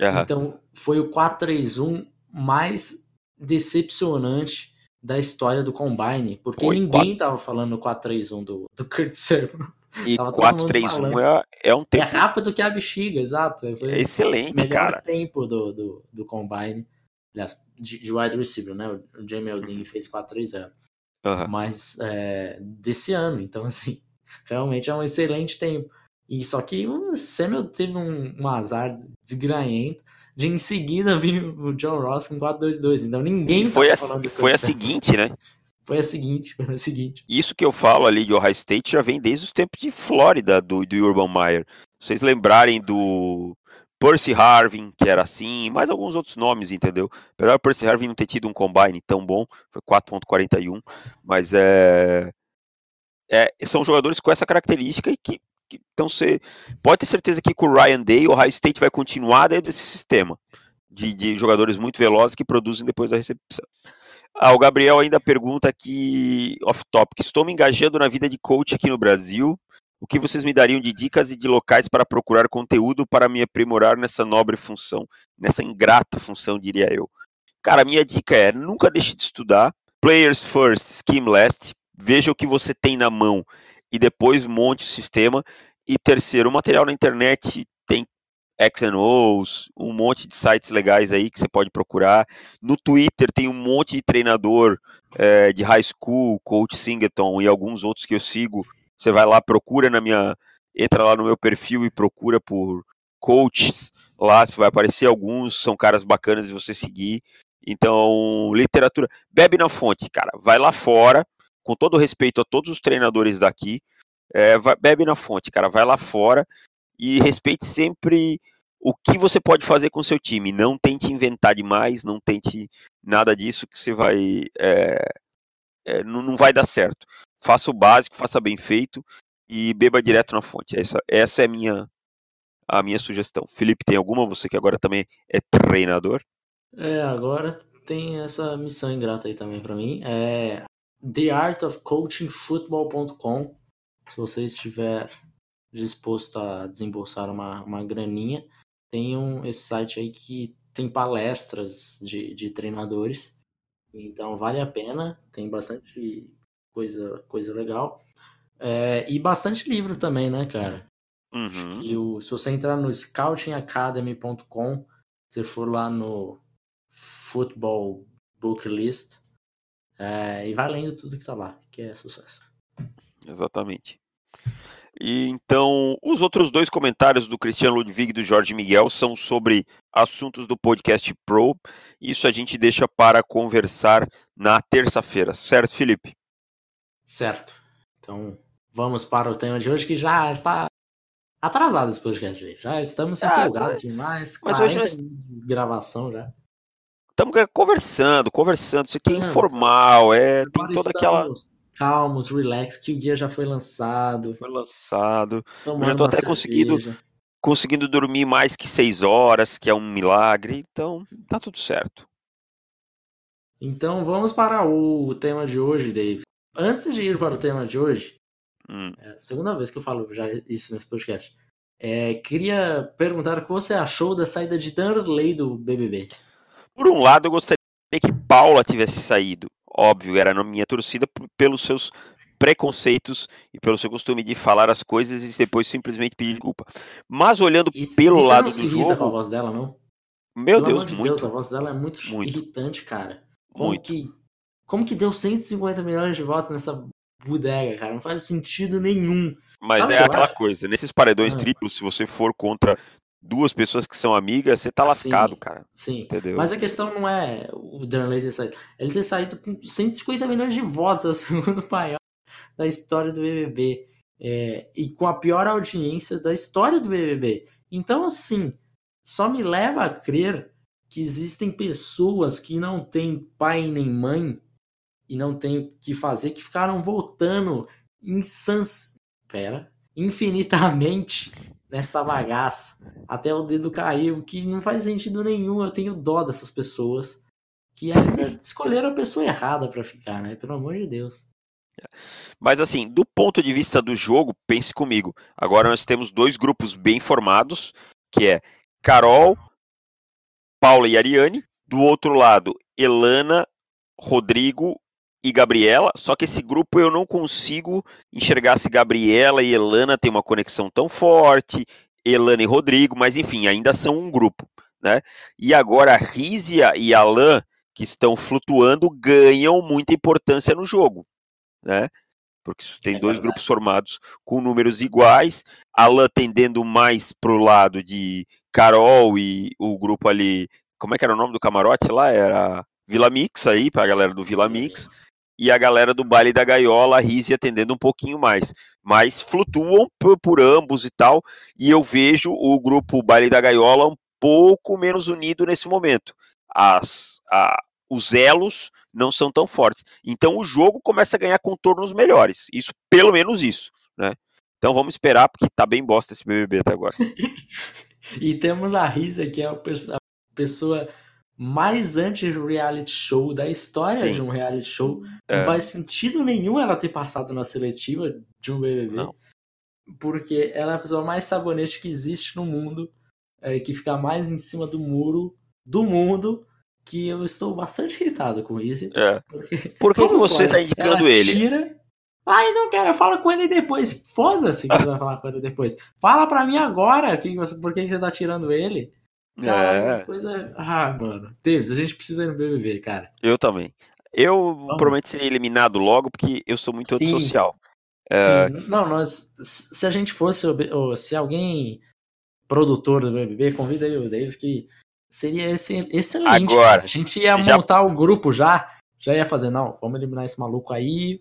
Uhum. Então foi o 4-3-1 mais decepcionante da história do Combine, porque foi ninguém 4... tava falando 4-3-1 do, do Kurt Samuel. E 4-3-1 é, é um tempo. É rápido que a bexiga, exato. Foi é excelente, melhor cara. tempo do, do, do Combine. Aliás, de, de wide receiver, né? O Jamie Aldin fez 4-3-0. Uhum. Mas é, desse ano, então *laughs* assim, realmente é um excelente tempo. E só que o Samuel teve um, um azar desgranhento de em seguida *laughs* vir o John Ross com 4-2-2. Então ninguém foi a, foi a seguinte, né? Foi a seguinte, *laughs* foi a seguinte. Isso que eu falo ali de Ohio State já vem desde os tempos de Flórida, do, do Urban Meyer. Vocês lembrarem do Percy Harvin, que era assim, mais alguns outros nomes, entendeu? Apesar do Percy Harvin não ter tido um combine tão bom, foi 4.41, mas é, é, são jogadores com essa característica e que, então você pode ter certeza que com o Ryan Day o High State vai continuar dentro desse sistema de, de jogadores muito velozes que produzem depois da recepção. Ah, o Gabriel ainda pergunta aqui, off-topic, estou me engajando na vida de coach aqui no Brasil, o que vocês me dariam de dicas e de locais para procurar conteúdo para me aprimorar nessa nobre função, nessa ingrata função, diria eu? Cara, minha dica é: nunca deixe de estudar. Players first, scheme last. Veja o que você tem na mão e depois monte o sistema. E terceiro, o material na internet tem X&Os, um monte de sites legais aí que você pode procurar. No Twitter tem um monte de treinador é, de high school, coach Singleton e alguns outros que eu sigo você vai lá, procura na minha. Entra lá no meu perfil e procura por coaches. Lá você vai aparecer alguns, são caras bacanas de você seguir. Então, literatura. Bebe na fonte, cara. Vai lá fora, com todo respeito a todos os treinadores daqui. É, vai, bebe na fonte, cara. Vai lá fora e respeite sempre o que você pode fazer com o seu time. Não tente inventar demais, não tente nada disso que você vai. É, é, não, não vai dar certo faça o básico, faça bem feito e beba direto na fonte. Essa, essa é a minha, a minha sugestão. Felipe, tem alguma? Você que agora também é treinador? É, agora tem essa missão ingrata aí também para mim. É theartofcoachingfootball.com. Se você estiver disposto a desembolsar uma, uma graninha, tem um, esse site aí que tem palestras de, de treinadores. Então vale a pena, tem bastante coisa, coisa legal. É, e bastante livro também, né, cara? Uhum. E o, se você entrar no scoutingacademy.com, se for lá no Football Book List, é, e vai lendo tudo que tá lá, que é sucesso. Exatamente. E então, os outros dois comentários do Cristiano Ludwig e do Jorge Miguel são sobre assuntos do podcast Pro. Isso a gente deixa para conversar na terça-feira, certo, Felipe? Certo. Então, vamos para o tema de hoje, que já está atrasado esse podcast. Já estamos ah, empolgados demais. Mas hoje nós... gravação já. Estamos conversando, conversando. Isso aqui é informal, é, tem toda aquela. Calmos, relax, que o guia já foi lançado. Foi lançado. Eu já estou até conseguindo, conseguindo dormir mais que seis horas, que é um milagre. Então, tá tudo certo. Então vamos para o tema de hoje, David antes de ir para o tema de hoje, hum. é a segunda vez que eu falo já isso nesse podcast, é, queria perguntar o que você achou da saída de Darley do BBB. Por um lado, eu gostaria que Paula tivesse saído. Óbvio, era na minha torcida pelos seus preconceitos e pelo seu costume de falar as coisas e depois simplesmente pedir desculpa. Mas olhando e pelo lado não se do jogo, com a voz dela, não? Meu Pelo Deus, de muito. Deus, a voz dela é muito, muito. irritante, cara. Como muito. que como que deu 150 milhões de votos nessa bodega, cara? Não faz sentido nenhum. Mas Sabe é aquela acho? coisa, nesses paredões ah. triplos, se você for contra duas pessoas que são amigas, você tá ah, lascado, sim, cara. Sim. Entendeu? Mas a questão não é o Darley ter saído. Ele ter saído com 150 milhões de votos, é o *laughs* segundo maior da história do BBB. É, e com a pior audiência da história do BBB. Então, assim, só me leva a crer que existem pessoas que não têm pai nem mãe e não tem o que fazer, que ficaram voltando insans... Pera, infinitamente nesta bagaça até o dedo cair, o que não faz sentido nenhum. Eu tenho dó dessas pessoas que ainda *laughs* escolheram a pessoa errada para ficar, né? Pelo amor de Deus. Mas assim, do ponto de vista do jogo, pense comigo. Agora nós temos dois grupos bem formados, que é Carol, Paula e Ariane. Do outro lado, Elana, Rodrigo e Gabriela, só que esse grupo eu não consigo enxergar se Gabriela e Elana têm uma conexão tão forte, Elana e Rodrigo, mas enfim, ainda são um grupo, né? E agora a Rízia e Alan, que estão flutuando, ganham muita importância no jogo, né? Porque tem é dois verdade. grupos formados com números iguais, Alan tendendo mais pro lado de Carol e o grupo ali, como é que era o nome do camarote lá? Era Vila Mix aí, para a galera do Vila Mix e a galera do baile da gaiola, a Rise atendendo um pouquinho mais. Mas flutuam por, por, ambos e tal, e eu vejo o grupo baile da gaiola um pouco menos unido nesse momento. As, a, os elos não são tão fortes. Então o jogo começa a ganhar contornos melhores. Isso, pelo menos isso, né? Então vamos esperar, porque tá bem bosta esse BBB até agora. *laughs* e temos a Risa, que é a pessoa mais anti-reality show da história Sim. de um reality show. É. Não faz sentido nenhum ela ter passado na seletiva de um BBB. Não. Porque ela é a pessoa mais sabonete que existe no mundo, é, que fica mais em cima do muro do mundo, que eu estou bastante irritado com isso. É. Porque, Por que, que você está indicando ela ele? Tira... Ai, não quero, fala com ele depois. Foda-se que você vai falar com ele depois. Fala pra mim agora que você, por que você tá tirando ele. Cara, é. coisa. Ah, mano. Davis, a gente precisa ir no BBB, cara. Eu também. Eu Vamos. provavelmente seria eliminado logo porque eu sou muito Sim. antissocial. É... Não, nós. Se a gente fosse. Ou se alguém produtor do BBB, convida aí o Davis que seria excelente. Agora, cara. a gente ia já... montar o grupo já. Já ia fazer, não, vamos eliminar esse maluco aí.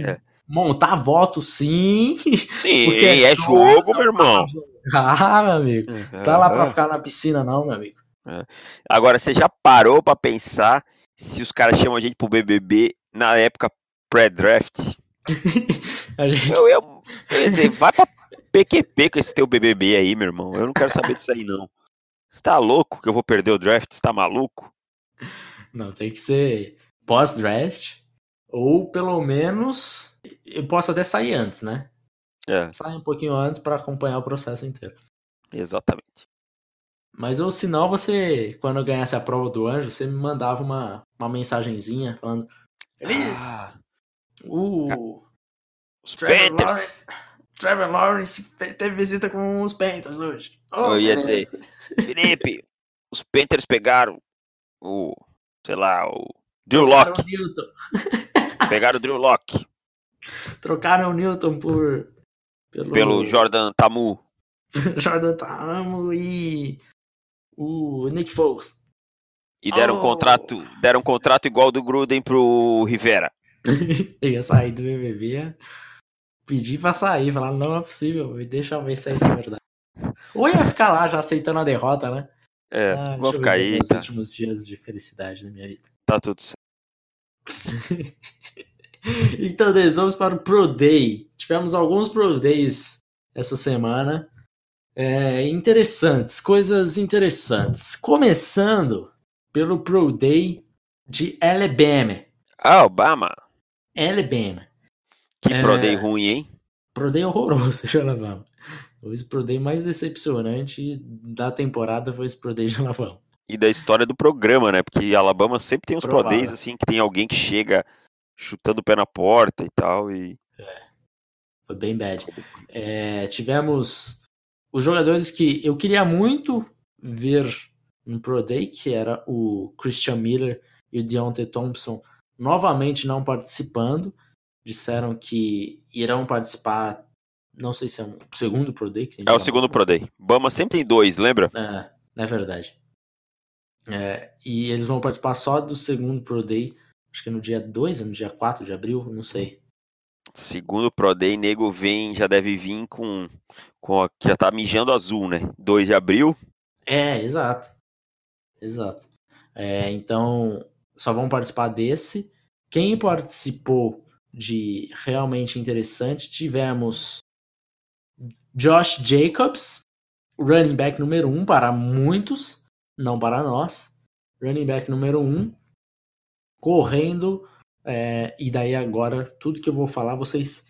É. Montar voto, sim. *laughs* Sim, é, é jogo, meu irmão. *laughs* Ah, meu amigo. Uhum. Tá lá pra ficar na piscina, não, meu amigo. É. Agora, você já parou pra pensar se os caras chamam a gente pro BBB na época pré-draft? *laughs* gente... eu, eu, eu dizer, vai pra PQP com esse teu BBB aí, meu irmão. Eu não quero saber disso aí, não. Você tá louco que eu vou perder o draft? Você tá maluco? Não, tem que ser pós-draft. Ou pelo menos. Eu posso até sair antes, né? É. Sai um pouquinho antes para acompanhar o processo inteiro. Exatamente. Mas ou se não, você, quando eu ganhasse a prova do anjo, você me mandava uma, uma mensagenzinha falando. Ah, uh, os Trevor Panthers. Lawrence, Trevor Lawrence teve visita com os Panthers hoje. Oh, eu ia dizer, *laughs* Felipe, os Panthers pegaram o, sei lá, o Drew Locke. Pegaram o Drew Locke. Trocaram o Newton por pelo, pelo *laughs* Jordan Tamu. Jordan Tamu e o Nick Foles. E deram oh. um contrato, deram um contrato igual do Gruden pro Rivera. *laughs* eu ia sair do BBB, pedir pra sair, falar, não é possível, me deixa ver se é isso é verdade. Ou ia ficar lá já aceitando a derrota, né? É, ah, vou ficar aí. Os tá. últimos dias de felicidade da minha vida. Tá tudo certo. *laughs* *laughs* então, Deus, vamos para o Pro Day. Tivemos alguns Pro Days essa semana. É, interessantes, coisas interessantes. Começando pelo Pro Day de Alabama. Alabama. Alabama. Que é, Pro Day ruim, hein? Pro Day horroroso de Alabama. O Pro Day mais decepcionante da temporada foi esse Pro Day de Alabama. E da história do programa, né? Porque Alabama sempre tem uns. Pro Days assim que tem alguém que chega chutando o pé na porta e tal. E... É, foi bem bad. É, tivemos os jogadores que eu queria muito ver no Pro Day, que era o Christian Miller e o Deontay Thompson, novamente não participando. Disseram que irão participar, não sei se é um segundo Pro Day. é o segundo Pro Day. Bama sempre tem dois, lembra? É, é verdade. É, e eles vão participar só do segundo Pro Day Acho que no dia 2, no dia 4 de abril, não sei. Segundo o Pro Day, nego vem, já deve vir com, com a, que já tá mijando azul, né? 2 de abril. É, exato. Exato. É, então, só vão participar desse. Quem participou de realmente interessante, tivemos Josh Jacobs, running back número 1 um para muitos, não para nós. Running back número 1. Um correndo. É, e daí agora, tudo que eu vou falar, vocês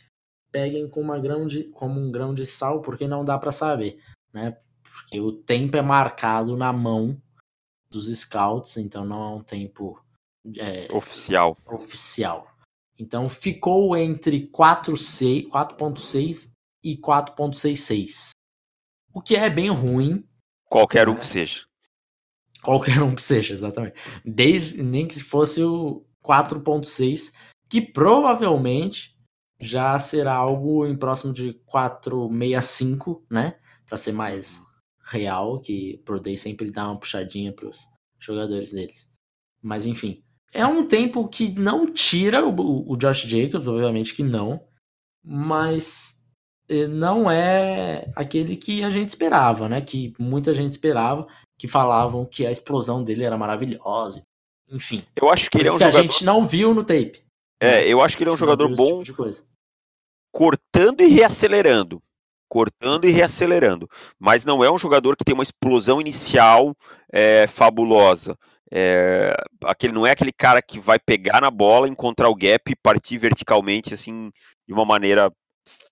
peguem com uma grão de, como um grão de sal, porque não dá para saber, né? Porque o tempo é marcado na mão dos scouts, então não é um tempo é, oficial. oficial. Então ficou entre 4.6 e 4.66. O que é bem ruim. Qualquer um que seja. Qualquer um que seja, exatamente. Desde, nem que fosse o 4.6, que provavelmente já será algo em próximo de 465, né? Para ser mais real, que Pro Day sempre dá uma puxadinha para os jogadores deles. Mas enfim, é um tempo que não tira o, o Josh Jacobs, obviamente que não, mas não é aquele que a gente esperava, né? Que muita gente esperava, que falavam que a explosão dele era maravilhosa. Enfim. Eu acho que ele é um que jogador. a gente não viu no tape. É, eu acho que ele é um jogador bom tipo cortando e reacelerando. Cortando e reacelerando. Mas não é um jogador que tem uma explosão inicial é, fabulosa. É, aquele, não é aquele cara que vai pegar na bola, encontrar o gap e partir verticalmente assim de uma maneira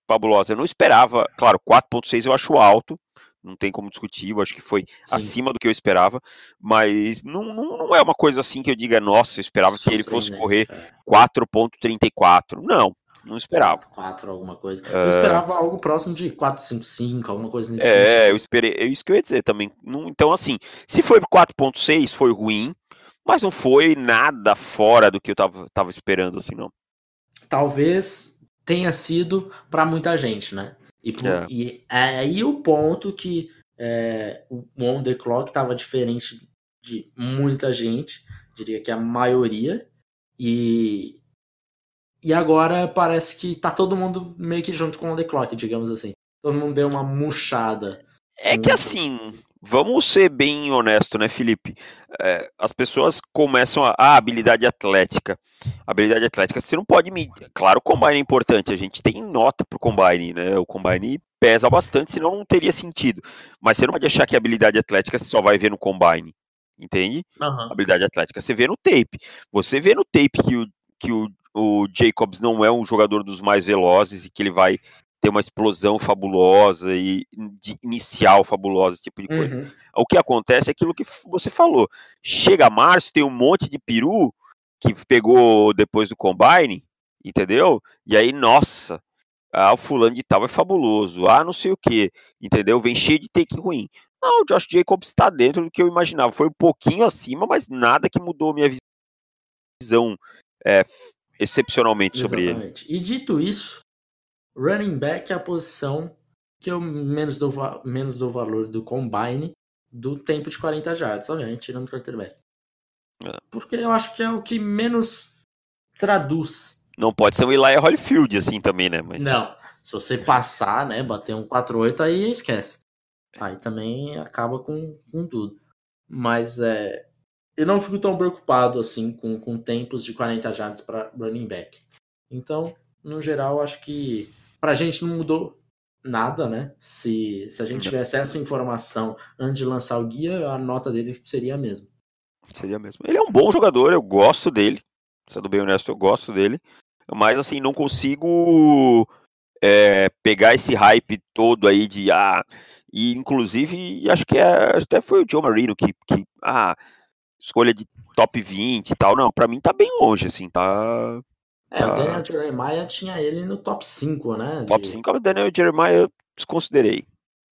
fabulosa. Eu não esperava, claro, 4.6 eu acho alto, não tem como discutir, eu acho que foi Sim. acima do que eu esperava, mas não, não, não, é uma coisa assim que eu diga, nossa, eu esperava que ele fosse correr 4.34. Não, não esperava. 4 alguma coisa. Eu esperava algo próximo de 455, alguma coisa nesse é, sentido. É, eu esperei, é isso que eu ia dizer também. Então, assim, se foi 4.6, foi ruim, mas não foi nada fora do que eu tava, tava esperando, assim, não. Talvez tenha sido para muita gente, né? E, é. e é aí o ponto que é, o On The Clock estava diferente de muita gente, diria que a maioria, e, e agora parece que tá todo mundo meio que junto com o The Clock, digamos assim. Todo mundo deu uma murchada. É que assim, vamos ser bem honesto, né, Felipe? É, as pessoas começam a. Ah, habilidade atlética. Habilidade atlética, você não pode medir. Claro, o combine é importante, a gente tem nota pro combine, né? O combine pesa bastante, senão não teria sentido. Mas você não pode achar que a habilidade atlética você só vai ver no combine. Entende? Uhum. Habilidade atlética você vê no tape. Você vê no tape que o, que o o Jacobs não é um jogador dos mais velozes e que ele vai ter uma explosão fabulosa e inicial fabulosa, esse tipo de coisa. Uhum. O que acontece é aquilo que você falou. Chega março, tem um monte de peru que pegou depois do combine, entendeu? E aí, nossa, ah, o fulano de tal é fabuloso, ah, não sei o que, entendeu? Vem cheio de take ruim. Não, o Josh Jacobs está dentro do que eu imaginava. Foi um pouquinho acima, mas nada que mudou minha visão é, excepcionalmente Exatamente. sobre ele. E dito isso, running back é a posição que eu menos dou, menos dou valor do combine do tempo de 40 jardas, obviamente, tirando o quarterback. É. Porque eu acho que é o que menos traduz. Não pode ser um Elijah Holyfield assim também, né? Mas... Não. Se você passar, né, bater um 4-8, aí esquece. Aí também acaba com, com tudo. Mas é, eu não fico tão preocupado assim com, com tempos de 40 jardas para running back. Então, no geral, acho que pra gente não mudou nada, né? Se, se a gente tivesse essa informação antes de lançar o guia, a nota dele seria a mesma. Seria mesmo. Ele é um bom jogador, eu gosto dele. Sendo bem honesto, eu gosto dele. Mas assim, não consigo é, pegar esse hype todo aí de ah. E inclusive, acho que é, até foi o Joe Marino que, que ah, escolha de top 20 e tal. Não, para mim tá bem longe, assim, tá. É, o Daniel Jeremiah tinha ele no top 5, né? Top de... 5, o Daniel Jeremiah eu desconsiderei.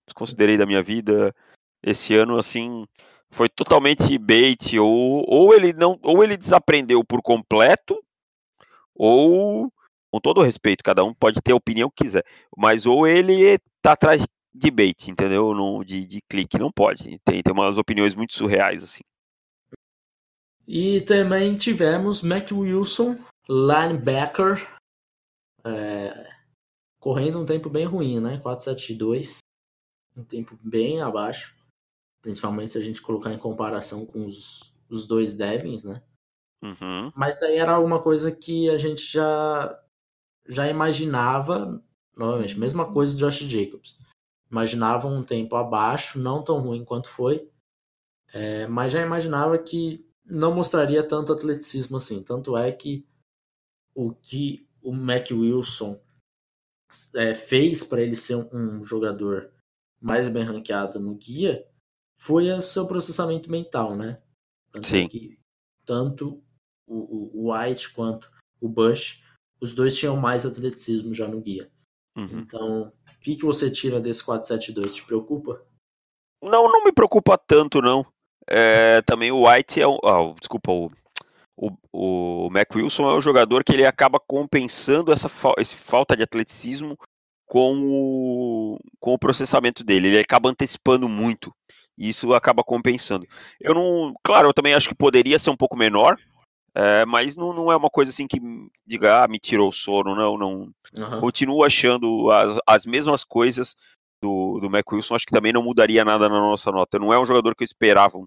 Desconsiderei da minha vida. Esse ano, assim, foi totalmente bait, ou, ou ele não, ou ele desaprendeu por completo, ou com todo respeito, cada um pode ter a opinião que quiser, mas ou ele tá atrás de bait, entendeu? No, de, de clique, não pode. Tem, tem umas opiniões muito surreais, assim. E também tivemos Mac Wilson, linebacker, é, correndo um tempo bem ruim, né? 472, um tempo bem abaixo, principalmente se a gente colocar em comparação com os, os dois Devins, né? Uhum. Mas daí era alguma coisa que a gente já, já imaginava, novamente, mesma coisa do Josh Jacobs. Imaginava um tempo abaixo, não tão ruim quanto foi, é, mas já imaginava que não mostraria tanto atleticismo assim. Tanto é que o que o Mac Wilson é, fez para ele ser um, jogador mais bem ranqueado no guia foi o seu processamento mental, né? Tanto Sim. Que, tanto o, o, White quanto o Bush, os dois tinham mais atleticismo já no guia. Uhum. Então, o que, que você tira desse 472? Te preocupa? Não, não me preocupa tanto, não. É, também o White é o. Oh, desculpa, o, o, o Mac Wilson é um jogador que ele acaba compensando essa, essa falta de atleticismo com o, com o processamento dele. Ele acaba antecipando muito. E isso acaba compensando. Eu não. Claro, eu também acho que poderia ser um pouco menor. É, mas não, não é uma coisa assim que diga, ah, me tirou o sono, não, não. Aham. Continuo achando as, as mesmas coisas do, do Mac Wilson, acho que também não mudaria nada na nossa nota. Não é um jogador que eu esperava um,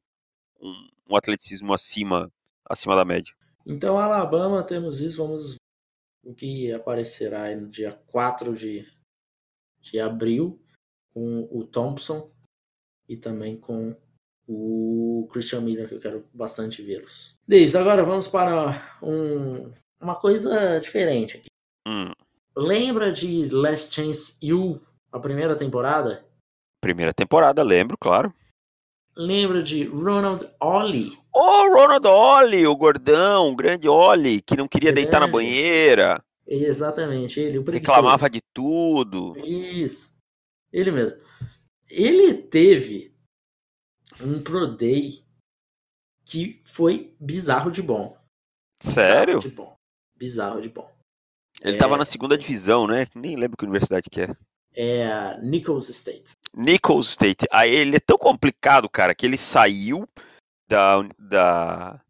um, um atleticismo acima, acima da média. Então, Alabama, temos isso. Vamos ver o que aparecerá aí no dia 4 de, de abril com o Thompson e também com o Christian Miller, que eu quero bastante vê-los. Davis, agora vamos para um, uma coisa diferente aqui. Hum, Lembra de Last Chance U, a primeira temporada? primeira temporada, lembro, claro. Lembra de Ronald Ollie? Ô, Ronald Ollie, o gordão, o grande Ollie, que não queria deitar na Grande. banheira, Exatamente, ele, o preguiçoso. reclamava de tudo. Isso. Ele mesmo. Ele teve um Pro Day que foi bizarro de bom. Sério? Bizarro de bom. Bizarro de bom. Ele É. tava na segunda divisão, né? Nem lembro que universidade que é. É Nichols State. Nichols State. Aí ele é tão complicado, cara, que ele saiu da, da,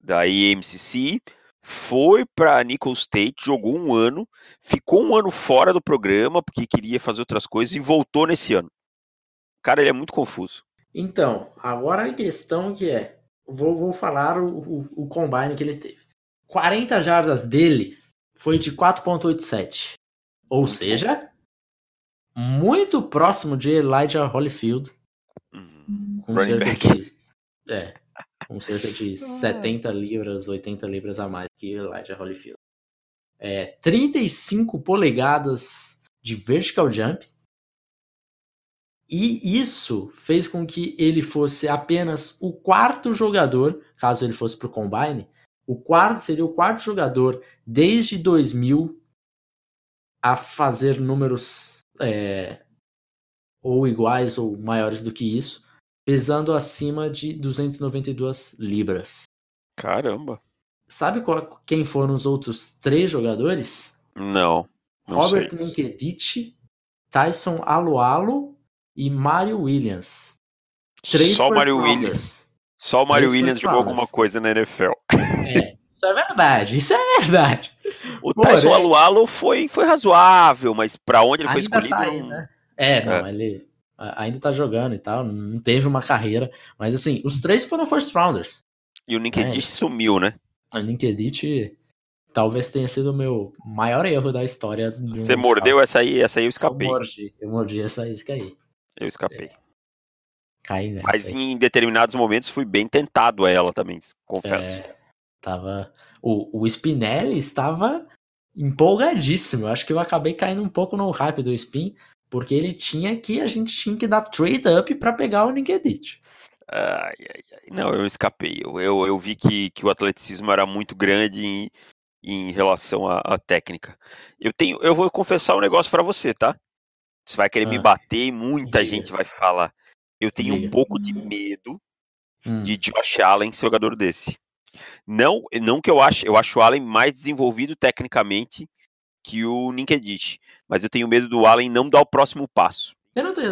da AMCC, foi pra Nichols State, jogou um ano, ficou um ano fora do programa porque queria fazer outras coisas e voltou nesse ano. Cara, ele é muito confuso. Então, agora a questão que é. Vou, vou falar o, o, o combine que ele teve. 40 jardas dele foi de 4.87. Ou seja, muito próximo de Elijah Holyfield. Uhum. Com Running cerca back. de. É. Com cerca de *laughs* 70 libras, 80 libras a mais que Elijah Holyfield. É, 35 polegadas de vertical jump. E isso fez com que ele fosse apenas o quarto jogador, caso ele fosse pro Combine, o quarto seria o quarto jogador desde 2000 a fazer números é, ou iguais ou maiores do que isso, pesando acima de 292 libras. Caramba. Sabe qual- quem foram os outros três jogadores? Não. Não Robert sei. Ninkedich, Tyson Alualo e Mario Williams. Três Só o Mario Williams. Só o Mario Williams jogou alguma coisa na NFL. É, isso é verdade, isso é verdade. O Porém- Tyson Alualo foi, foi razoável, mas pra onde ele foi Ainda escolhido. tá aí, não- né? É, não, ele a- ainda tá jogando e tal, não teve uma carreira, mas assim, os três foram first rounders. E o Ninkedich É. sumiu, né? A LinkedIn talvez tenha sido o meu maior erro da história. um Você mordeu essa aí, essa aí eu escapei. Eu mordi, eu mordi essa isca aí. Eu escapei. Caí nessa. Mas aí. em determinados momentos fui bem tentado a ela também, confesso. É, tava. O, o Spinelli estava empolgadíssimo. Eu acho que eu acabei caindo um pouco no hype do Spin, porque ele tinha que. A gente tinha que dar trade up para pegar o LinkedIn. Ai, ai, ai. Não, eu escapei. Eu, eu, eu vi que, que o atleticismo era muito grande em, em relação à, à técnica. Eu tenho, eu vou confessar um negócio pra você, tá? Você vai querer me Ah. bater e muita Diga. gente vai falar. Eu tenho um pouco de medo Hum, de Josh Allen ser jogador desse. Não, não que eu ache, eu acho o Allen mais desenvolvido tecnicamente que o Ninkedich, mas eu tenho medo do Allen não dar o próximo passo. Eu não tenho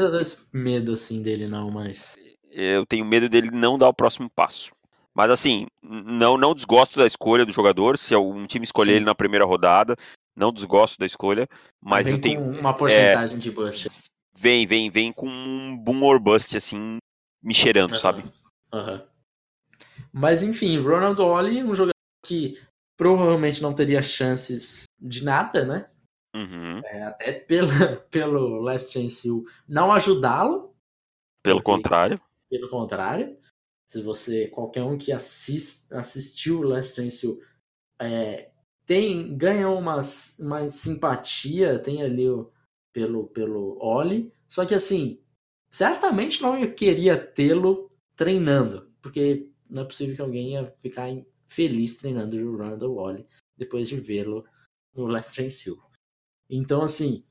medo assim dele, não, mas. Eu tenho medo dele não dar o próximo passo. Mas assim, não não desgosto da escolha do jogador, se um time escolher Sim. ele na primeira rodada, não desgosto da escolha, mas vem eu tenho com uma porcentagem de bust. vem, vem, vem com um boom or bust assim, me cheirando, sabe? Aham. Mas enfim, Ronald Ollie, um jogador que provavelmente não teria chances de nada, né? Uhum. É, até pela, *laughs* pelo Last Chance U não ajudá-lo, Pelo Porque- contrário. pelo contrário. Se você, qualquer um que assist, assistiu o Last Chance U, é, tem, ganha umas, mais simpatia, tem ali o, pelo, pelo Oli. Só que assim, certamente não queria tê-lo treinando, porque não é possível que alguém ia ficar feliz treinando o Ronald Wally depois de vê-lo no Last Chance U. Então, assim,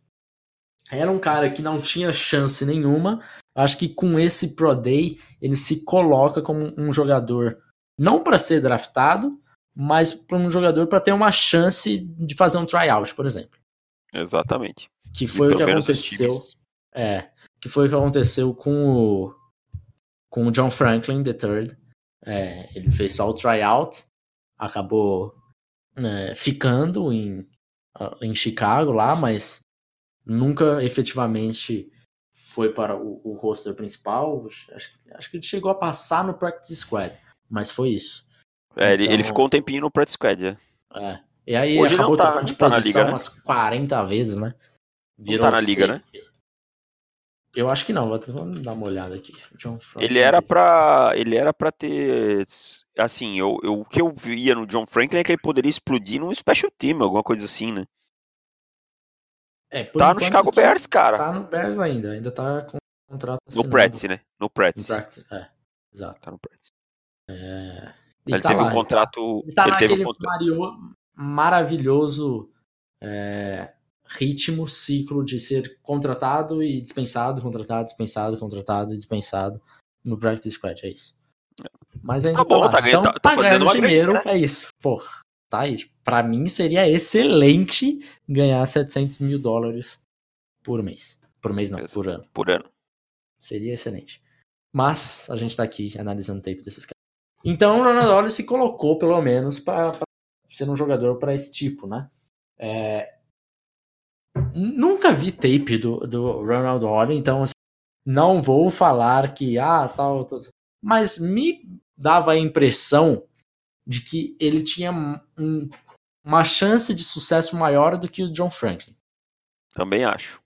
era um cara que não tinha chance nenhuma. Acho que com esse Pro Day ele se coloca como um jogador não para ser draftado, mas para um jogador para ter uma chance de fazer um tryout, por exemplo. Exatamente. Que foi o que aconteceu. É, que foi o que aconteceu com o com o John Franklin III. É, ele fez só o tryout. acabou é, ficando em, em Chicago lá, mas nunca efetivamente foi para o, o roster principal. Acho, acho que ele chegou a passar no Practice Squad, mas foi isso. É, então, ele, ele então ficou um tempinho no Practice Squad, é. é. E aí Hoje acabou tá, trocando de tá posição liga, né? umas 40 vezes, né? Virou não tá na liga, né? Eu acho que não, vamos dar uma olhada aqui. ele era para ele era para ter assim, eu, eu, o que eu via no John Franklin é que ele poderia explodir num special team, alguma coisa assim, né? É, tá no Chicago Bears, cara. Tá no Bears ainda, ainda tá com contrato assinado. No Practice, né? No practice, é, exato. Tá no Practice. É... Ele, tá teve lá, um contrato... Ele tá, ele teve um contrato... maravilhoso é, ritmo, ciclo de ser contratado e dispensado, contratado, dispensado, contratado e dispensado no Practice Squad, é isso. Mas ainda tá, bom, tá, tá, então, tá, tá ganhando dinheiro, grande, né? é isso. Porra, tá aí. Pra mim seria excelente ganhar 700 mil dólares por mês. Por mês não, por ano. Por ano. Seria excelente. Mas a gente tá aqui analisando o tape desses caras. Então o Ronald Ollie se colocou, pelo menos, para ser um jogador para esse tipo, né? É, nunca vi tape do, do Ronald Ollie, então assim, não vou falar que, ah, tal, tal, mas me dava a impressão de que ele tinha um, uma chance de sucesso maior do que o John Franklin. Também acho.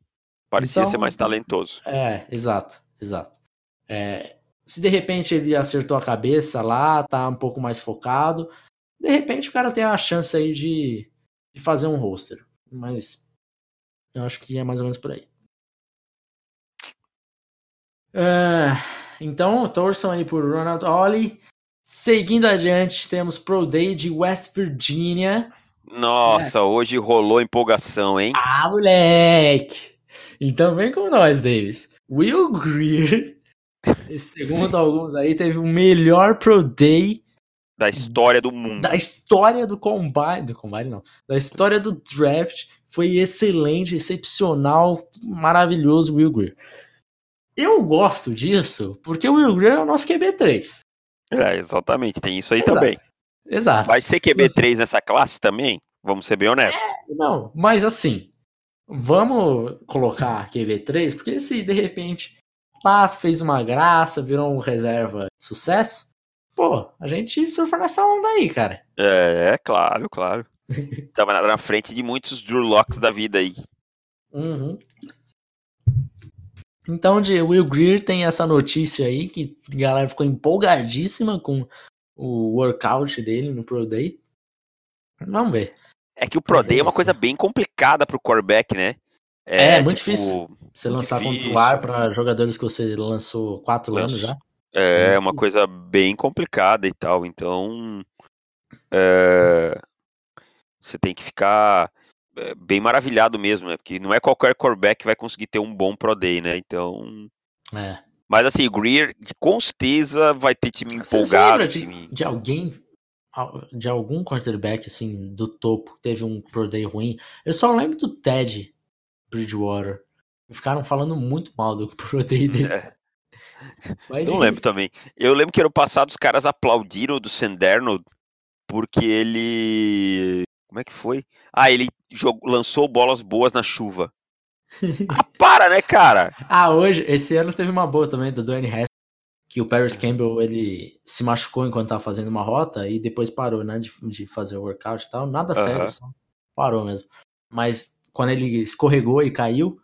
Parecia então, ser mais talentoso. É, exato, exato. É, se de repente ele acertou a cabeça lá, tá um pouco mais focado, de repente o cara tem a chance aí de, de fazer um roster. Mas eu acho que é mais ou menos por aí. Uh, então, torçam aí por Ronald Ollie. Seguindo adiante, temos Pro Day de West Virginia. Nossa, é. hoje rolou empolgação, hein? Ah, moleque! Então vem com nós, Davis. Will Greer, *laughs* segundo alguns aí, teve o melhor Pro Day da história do mundo. Da história do Combine. Do Combine, não. Da história do draft. Foi excelente, excepcional, maravilhoso, Will Greer. Eu gosto disso porque o Will Greer é o nosso QB3. É, exatamente. Tem isso aí Exato. também. Exato. Vai ser QB3 nessa classe também? Vamos ser bem honestos. É, não, mas assim, vamos colocar QB3, porque se de repente lá fez uma graça, virou um reserva sucesso, pô, a gente surfa nessa onda aí, cara. É, claro, claro. *laughs* Tava na, frente de muitos Drew Locks da vida aí. Uhum. Então, de Will Greer tem essa notícia aí que a galera ficou empolgadíssima com o workout dele no Pro Day. Vamos ver. É que o Pro Day é uma coisa bem complicada pro quarterback, né? É, é muito tipo, difícil. Você lançar difícil. contra o ar para jogadores que você lançou quatro Lanço. anos já. É uma coisa bem complicada e tal, então é, você tem que ficar é, bem maravilhado mesmo, né? Porque não é qualquer quarterback que vai conseguir ter um bom Pro Day, né? Então. É. Mas assim, o Greer com certeza vai ter time empolgado. Você time... de, de alguém, de algum quarterback assim do topo que teve um Pro Day ruim? Eu só lembro do Ted Bridgewater. Ficaram falando muito mal do *laughs* Pro Day dele. É. Mas não lembro também. Eu lembro que ano passado os caras aplaudiram do Senderno porque ele. Como é que foi? Ah, ele jogou, lançou bolas boas na chuva. ah, para, né, cara? *laughs* Ah, hoje, esse ano teve uma boa também do Dwayne Hess, que o Paris Campbell ele se machucou enquanto tava fazendo uma rota e depois parou, né, de, de fazer o workout e tal. Nada sério, só parou mesmo. Mas quando ele escorregou e caiu,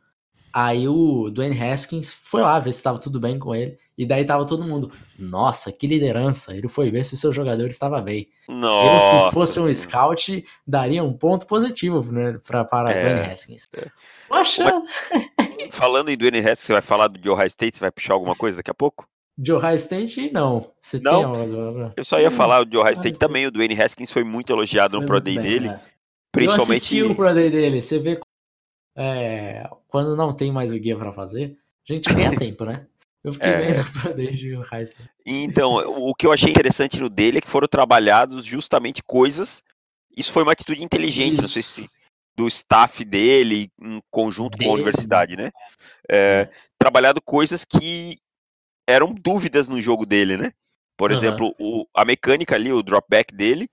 Aí o Dwayne Haskins foi lá ver se estava tudo bem com ele. E daí tava todo mundo, nossa, que liderança. Ele foi ver se seu jogador estava bem. Nossa, ele, se fosse um scout, daria um ponto positivo né, pra, para é, Dwayne Haskins. É. Poxa! Mas, falando em Dwayne Haskins, você vai falar do Ohio State? Você vai puxar alguma coisa daqui a pouco? De Ohio State, não. Você não? Tem Eu só ia falar de Ohio State também. O Dwayne Haskins foi muito elogiado foi no Pro Day bem, dele. É. Principalmente. Eu assisti o Pro Day dele. Você vê é, quando não tem mais o guia para fazer, a gente ganha *laughs* tempo, né? Eu fiquei é... vendo pra desde o resto. Então, o que eu achei interessante no dele é que foram trabalhados justamente coisas. Isso foi uma atitude inteligente, Isso. não sei se do staff dele, em conjunto dele. com a universidade, né? É, é. Trabalhado coisas que eram dúvidas no jogo dele, né? Por uhum. exemplo, o, a mecânica ali, o dropback dele,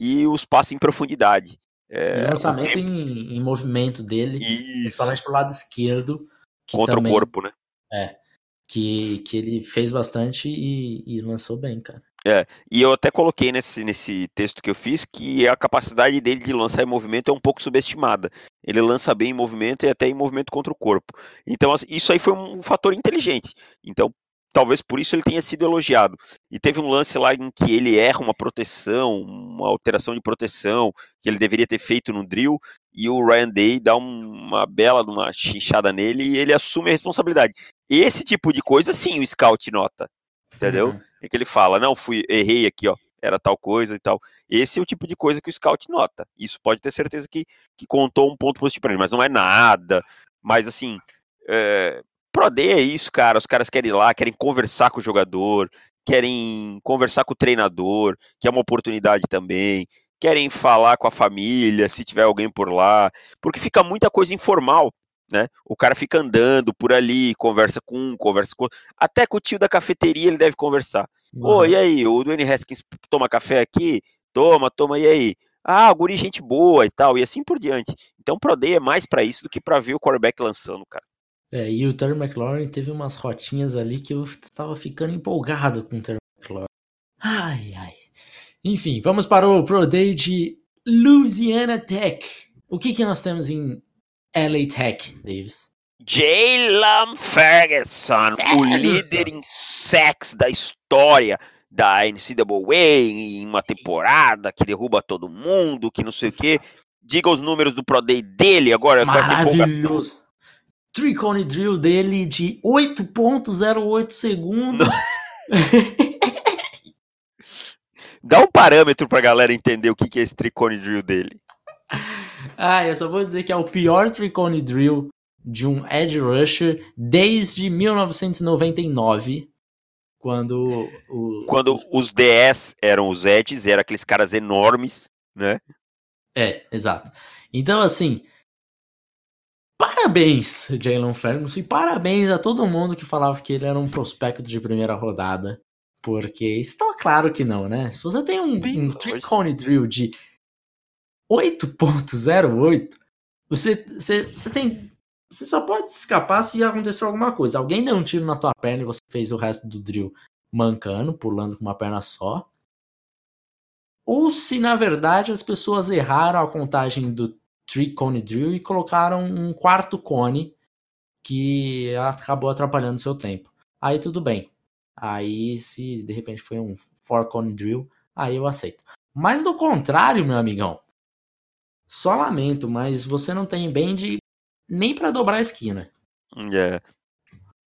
e os passes em profundidade. É, lançamento em, em, movimento dele, Isso. principalmente pro lado esquerdo. Contra também, o corpo, né? É. Que, que ele fez bastante e, e lançou bem, cara. É, e eu até coloquei nesse, nesse texto que eu fiz que a capacidade dele de lançar em movimento é um pouco subestimada. Ele lança bem em movimento e até em movimento contra o corpo. Então, assim, isso aí foi um fator inteligente. Então, talvez por isso ele tenha sido elogiado. E teve um lance lá em que ele erra uma proteção, uma alteração de proteção que ele deveria ter feito no drill, e o Ryan Day dá uma bela uma chinchada nele e ele assume a responsabilidade. Esse tipo de coisa, sim, o scout nota, entendeu? Uhum. É que ele fala, não, fui, errei aqui, ó, era tal coisa e tal. Esse é o tipo de coisa que o scout nota. Isso pode ter certeza que, que contou um ponto positivo para ele, mas não é nada. Mas assim, é, Pro Day é isso, cara. Os caras querem ir lá, querem conversar com o jogador, querem conversar com o treinador, que é uma oportunidade também. Querem falar com a família, se tiver alguém por lá, porque fica muita coisa informal, né? O cara fica andando por ali, conversa com um, conversa com outro. Até com o tio da cafeteria ele deve conversar. Uhum. Ô, e aí, o Dwayne Haskins toma café aqui? Toma, toma, e aí? Ah, o guri gente boa e tal, e assim por diante. Então, Pro Day é mais para isso do que para ver o quarterback lançando, cara. É, e o Terry McLaurin teve umas rotinhas ali que eu estava ficando empolgado com o Terry McLaurin. Ai, ai. Enfim, vamos para o Pro Day de Louisiana Tech. O que, que nós temos em LA Tech, Davis? Jalen Ferguson, Ferguson, o líder em sacks da história da NCAA em uma temporada que derruba todo mundo, que não sei o quê. Diga os números do Pro Day dele agora com essa empolgação. Three Cone Drill dele de 8.08 segundos. *laughs* Dá um parâmetro pra galera entender o que é esse Tricone Drill dele. Ah, eu só vou dizer que é o pior Tricone Drill de um Edge Rusher desde 1999. Quando o, Quando os, os DS eram os Edges, eram aqueles caras enormes, né? É, exato. Então, assim, Parabéns, Jalen Ferguson, e parabéns a todo mundo que falava que ele era um prospecto de primeira rodada. Porque está claro que não, né? Se você tem um, um three cone drill de 8.08, você, você, você tem. Você só pode escapar se acontecer alguma coisa. Alguém deu um tiro na tua perna e você fez o resto do drill mancando, pulando com uma perna só. Ou se na verdade as pessoas erraram a contagem do three cone drill e colocaram um quarto cone que acabou atrapalhando seu tempo. Aí tudo bem. Aí se de repente foi um four cone drill, aí eu aceito. Mas do contrário, meu amigão, só lamento, mas você não tem bend nem para dobrar a esquina. É.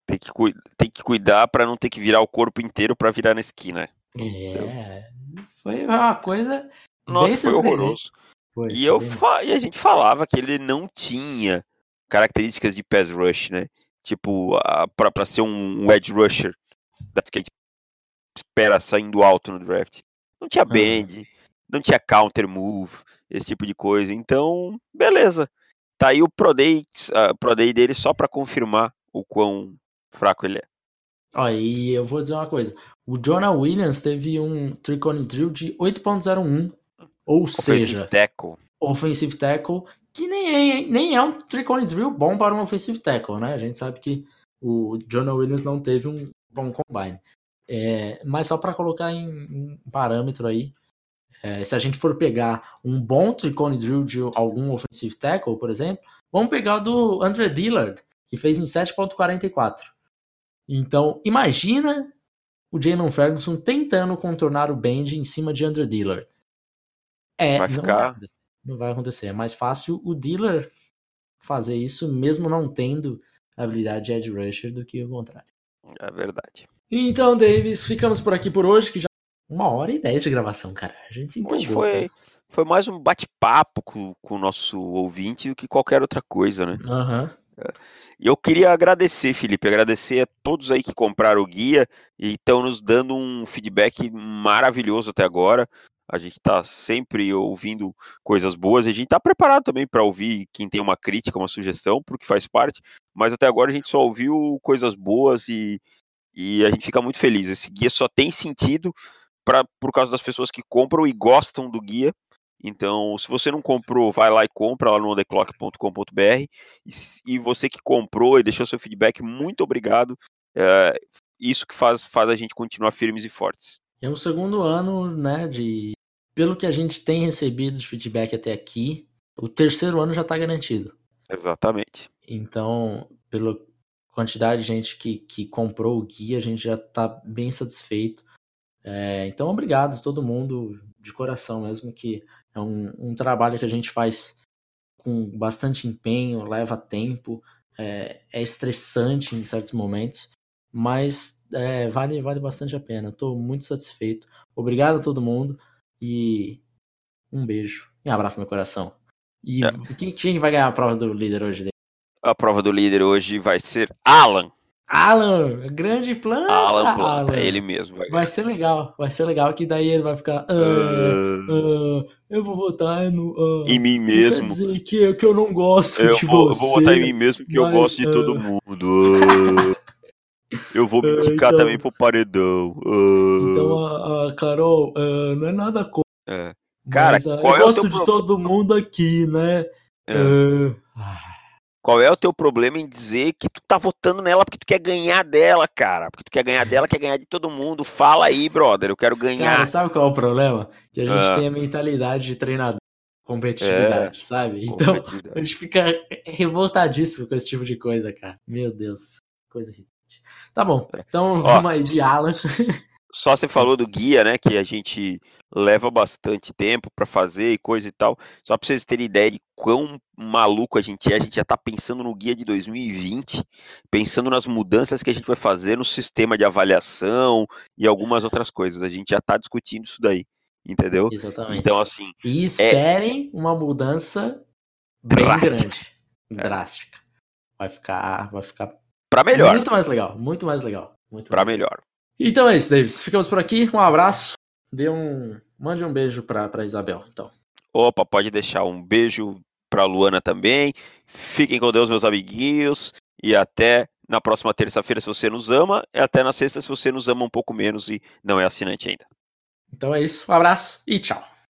Tem que, tem que cuidar para não ter que virar o corpo inteiro para virar na esquina. É. Foi uma coisa. Nossa, foi horroroso. Foi, e, eu e a gente falava que ele não tinha características de pass rush, né? Tipo, para ser um, um edge rusher que a gente espera saindo alto no draft. Não tinha bend, uhum. não tinha counter move, esse tipo de coisa. Então, beleza. Tá aí o Pro Day, uh, Pro Day dele só para confirmar o quão fraco ele é. Ó, e eu vou dizer uma coisa. O Jonah Williams teve um Tricone Drill de 8.01 ou offensive seja, tackle. offensive tackle, que nem é, nem é um tricone drill bom para um offensive tackle, né? A gente sabe que o Jonah Williams não teve um bom combine. É, mas só para colocar em, em, parâmetro aí, é, se a gente for pegar um bom tricone drill de algum offensive tackle, por exemplo, vamos pegar o do Andre Dillard, que fez em 7.44. Então, imagina o Jalen Ferguson tentando contornar o bend em cima de Andre Dillard. É, vai ficar. Não vai, não vai acontecer. É mais fácil o dealer fazer isso, mesmo não tendo habilidade de edge rusher, do que o contrário. É verdade. Então, Davis, ficamos por aqui por hoje, que já uma hora e dez de gravação, cara. A gente se empolgou. Hoje foi, foi mais um bate-papo com, com o nosso ouvinte do que qualquer outra coisa, né? Aham. Uhum. E eu queria agradecer, Felipe, agradecer a todos aí que compraram o guia e estão nos dando um feedback maravilhoso até agora. A gente está sempre ouvindo coisas boas e a gente está preparado também para ouvir quem tem uma crítica, uma sugestão, porque faz parte. Mas até agora a gente só ouviu coisas boas e, e a gente fica muito feliz. Esse guia só tem sentido pra, por causa das pessoas que compram e gostam do guia. Então, se você não comprou, vai lá e compra lá no ontheclock.com.br. E, e você que comprou e deixou seu feedback, muito obrigado. É, isso que faz, faz a gente continuar firmes e fortes. É o segundo ano, né, de... Pelo que a gente tem recebido de feedback até aqui, o terceiro ano já está garantido. Exatamente. Então, pela quantidade de gente que, que comprou o guia, a gente já está bem satisfeito. É, então, obrigado a todo mundo, de coração mesmo, que é um, um trabalho que a gente faz com bastante empenho, leva tempo, é, é estressante em certos momentos, mas é, vale, vale bastante a pena. Estou muito satisfeito. Obrigado a todo mundo e um beijo e um abraço no coração. E é. quem, quem vai ganhar a prova do líder hoje? A prova do líder hoje vai ser Alan. Alan, grande plano. Alan, Alan. é ele mesmo. Vai. vai. ser legal, vai ser legal que daí ele vai ficar. Ah, uh, eu vou votar no, uh, em mim mesmo. Quer dizer que, que eu não gosto eu de vou, você. Eu vou votar em mim mesmo porque mas, eu gosto de todo mundo. Eu vou me indicar então, também pro paredão. Então a, a Carol não é nada contra. É. Cara, mas, eu é gosto de todo mundo aqui, né? É. Qual é o teu problema em dizer que tu tá votando nela porque tu quer ganhar dela, cara? Porque tu quer ganhar dela, quer ganhar de todo mundo. Fala aí, brother, eu quero ganhar. Cara, sabe qual é o problema? Que a gente ah. tem a mentalidade de treinador, competitividade, é, sabe? Então, a gente fica revoltadíssimo com esse tipo de coisa, cara. Meu Deus, coisa irritante. Tá bom, é. então vamos Ó, aí de Alan. *laughs* Só você falou do guia, né? Que a gente leva bastante tempo para fazer e coisa e tal. Só para vocês terem ideia de quão maluco a gente é, a gente já está pensando no guia de 2020, pensando nas mudanças que a gente vai fazer no sistema de avaliação e algumas outras coisas. A gente já está discutindo isso daí, entendeu? Exatamente. Então, assim. E é esperem é... uma mudança bem drástica. grande, é. drástica. Vai ficar, vai ficar para melhor. Muito mais legal, muito mais legal. Para melhor. Então é isso, Davis. Ficamos por aqui. Um abraço. Dê um. Mande um beijo pra, pra Isabel, então. Opa, pode deixar um beijo pra Luana também. Fiquem com Deus, meus amiguinhos. E até na próxima terça-feira, se você nos ama. E até na sexta, se você nos ama um pouco menos e não é assinante ainda. Então é isso. Um abraço e tchau.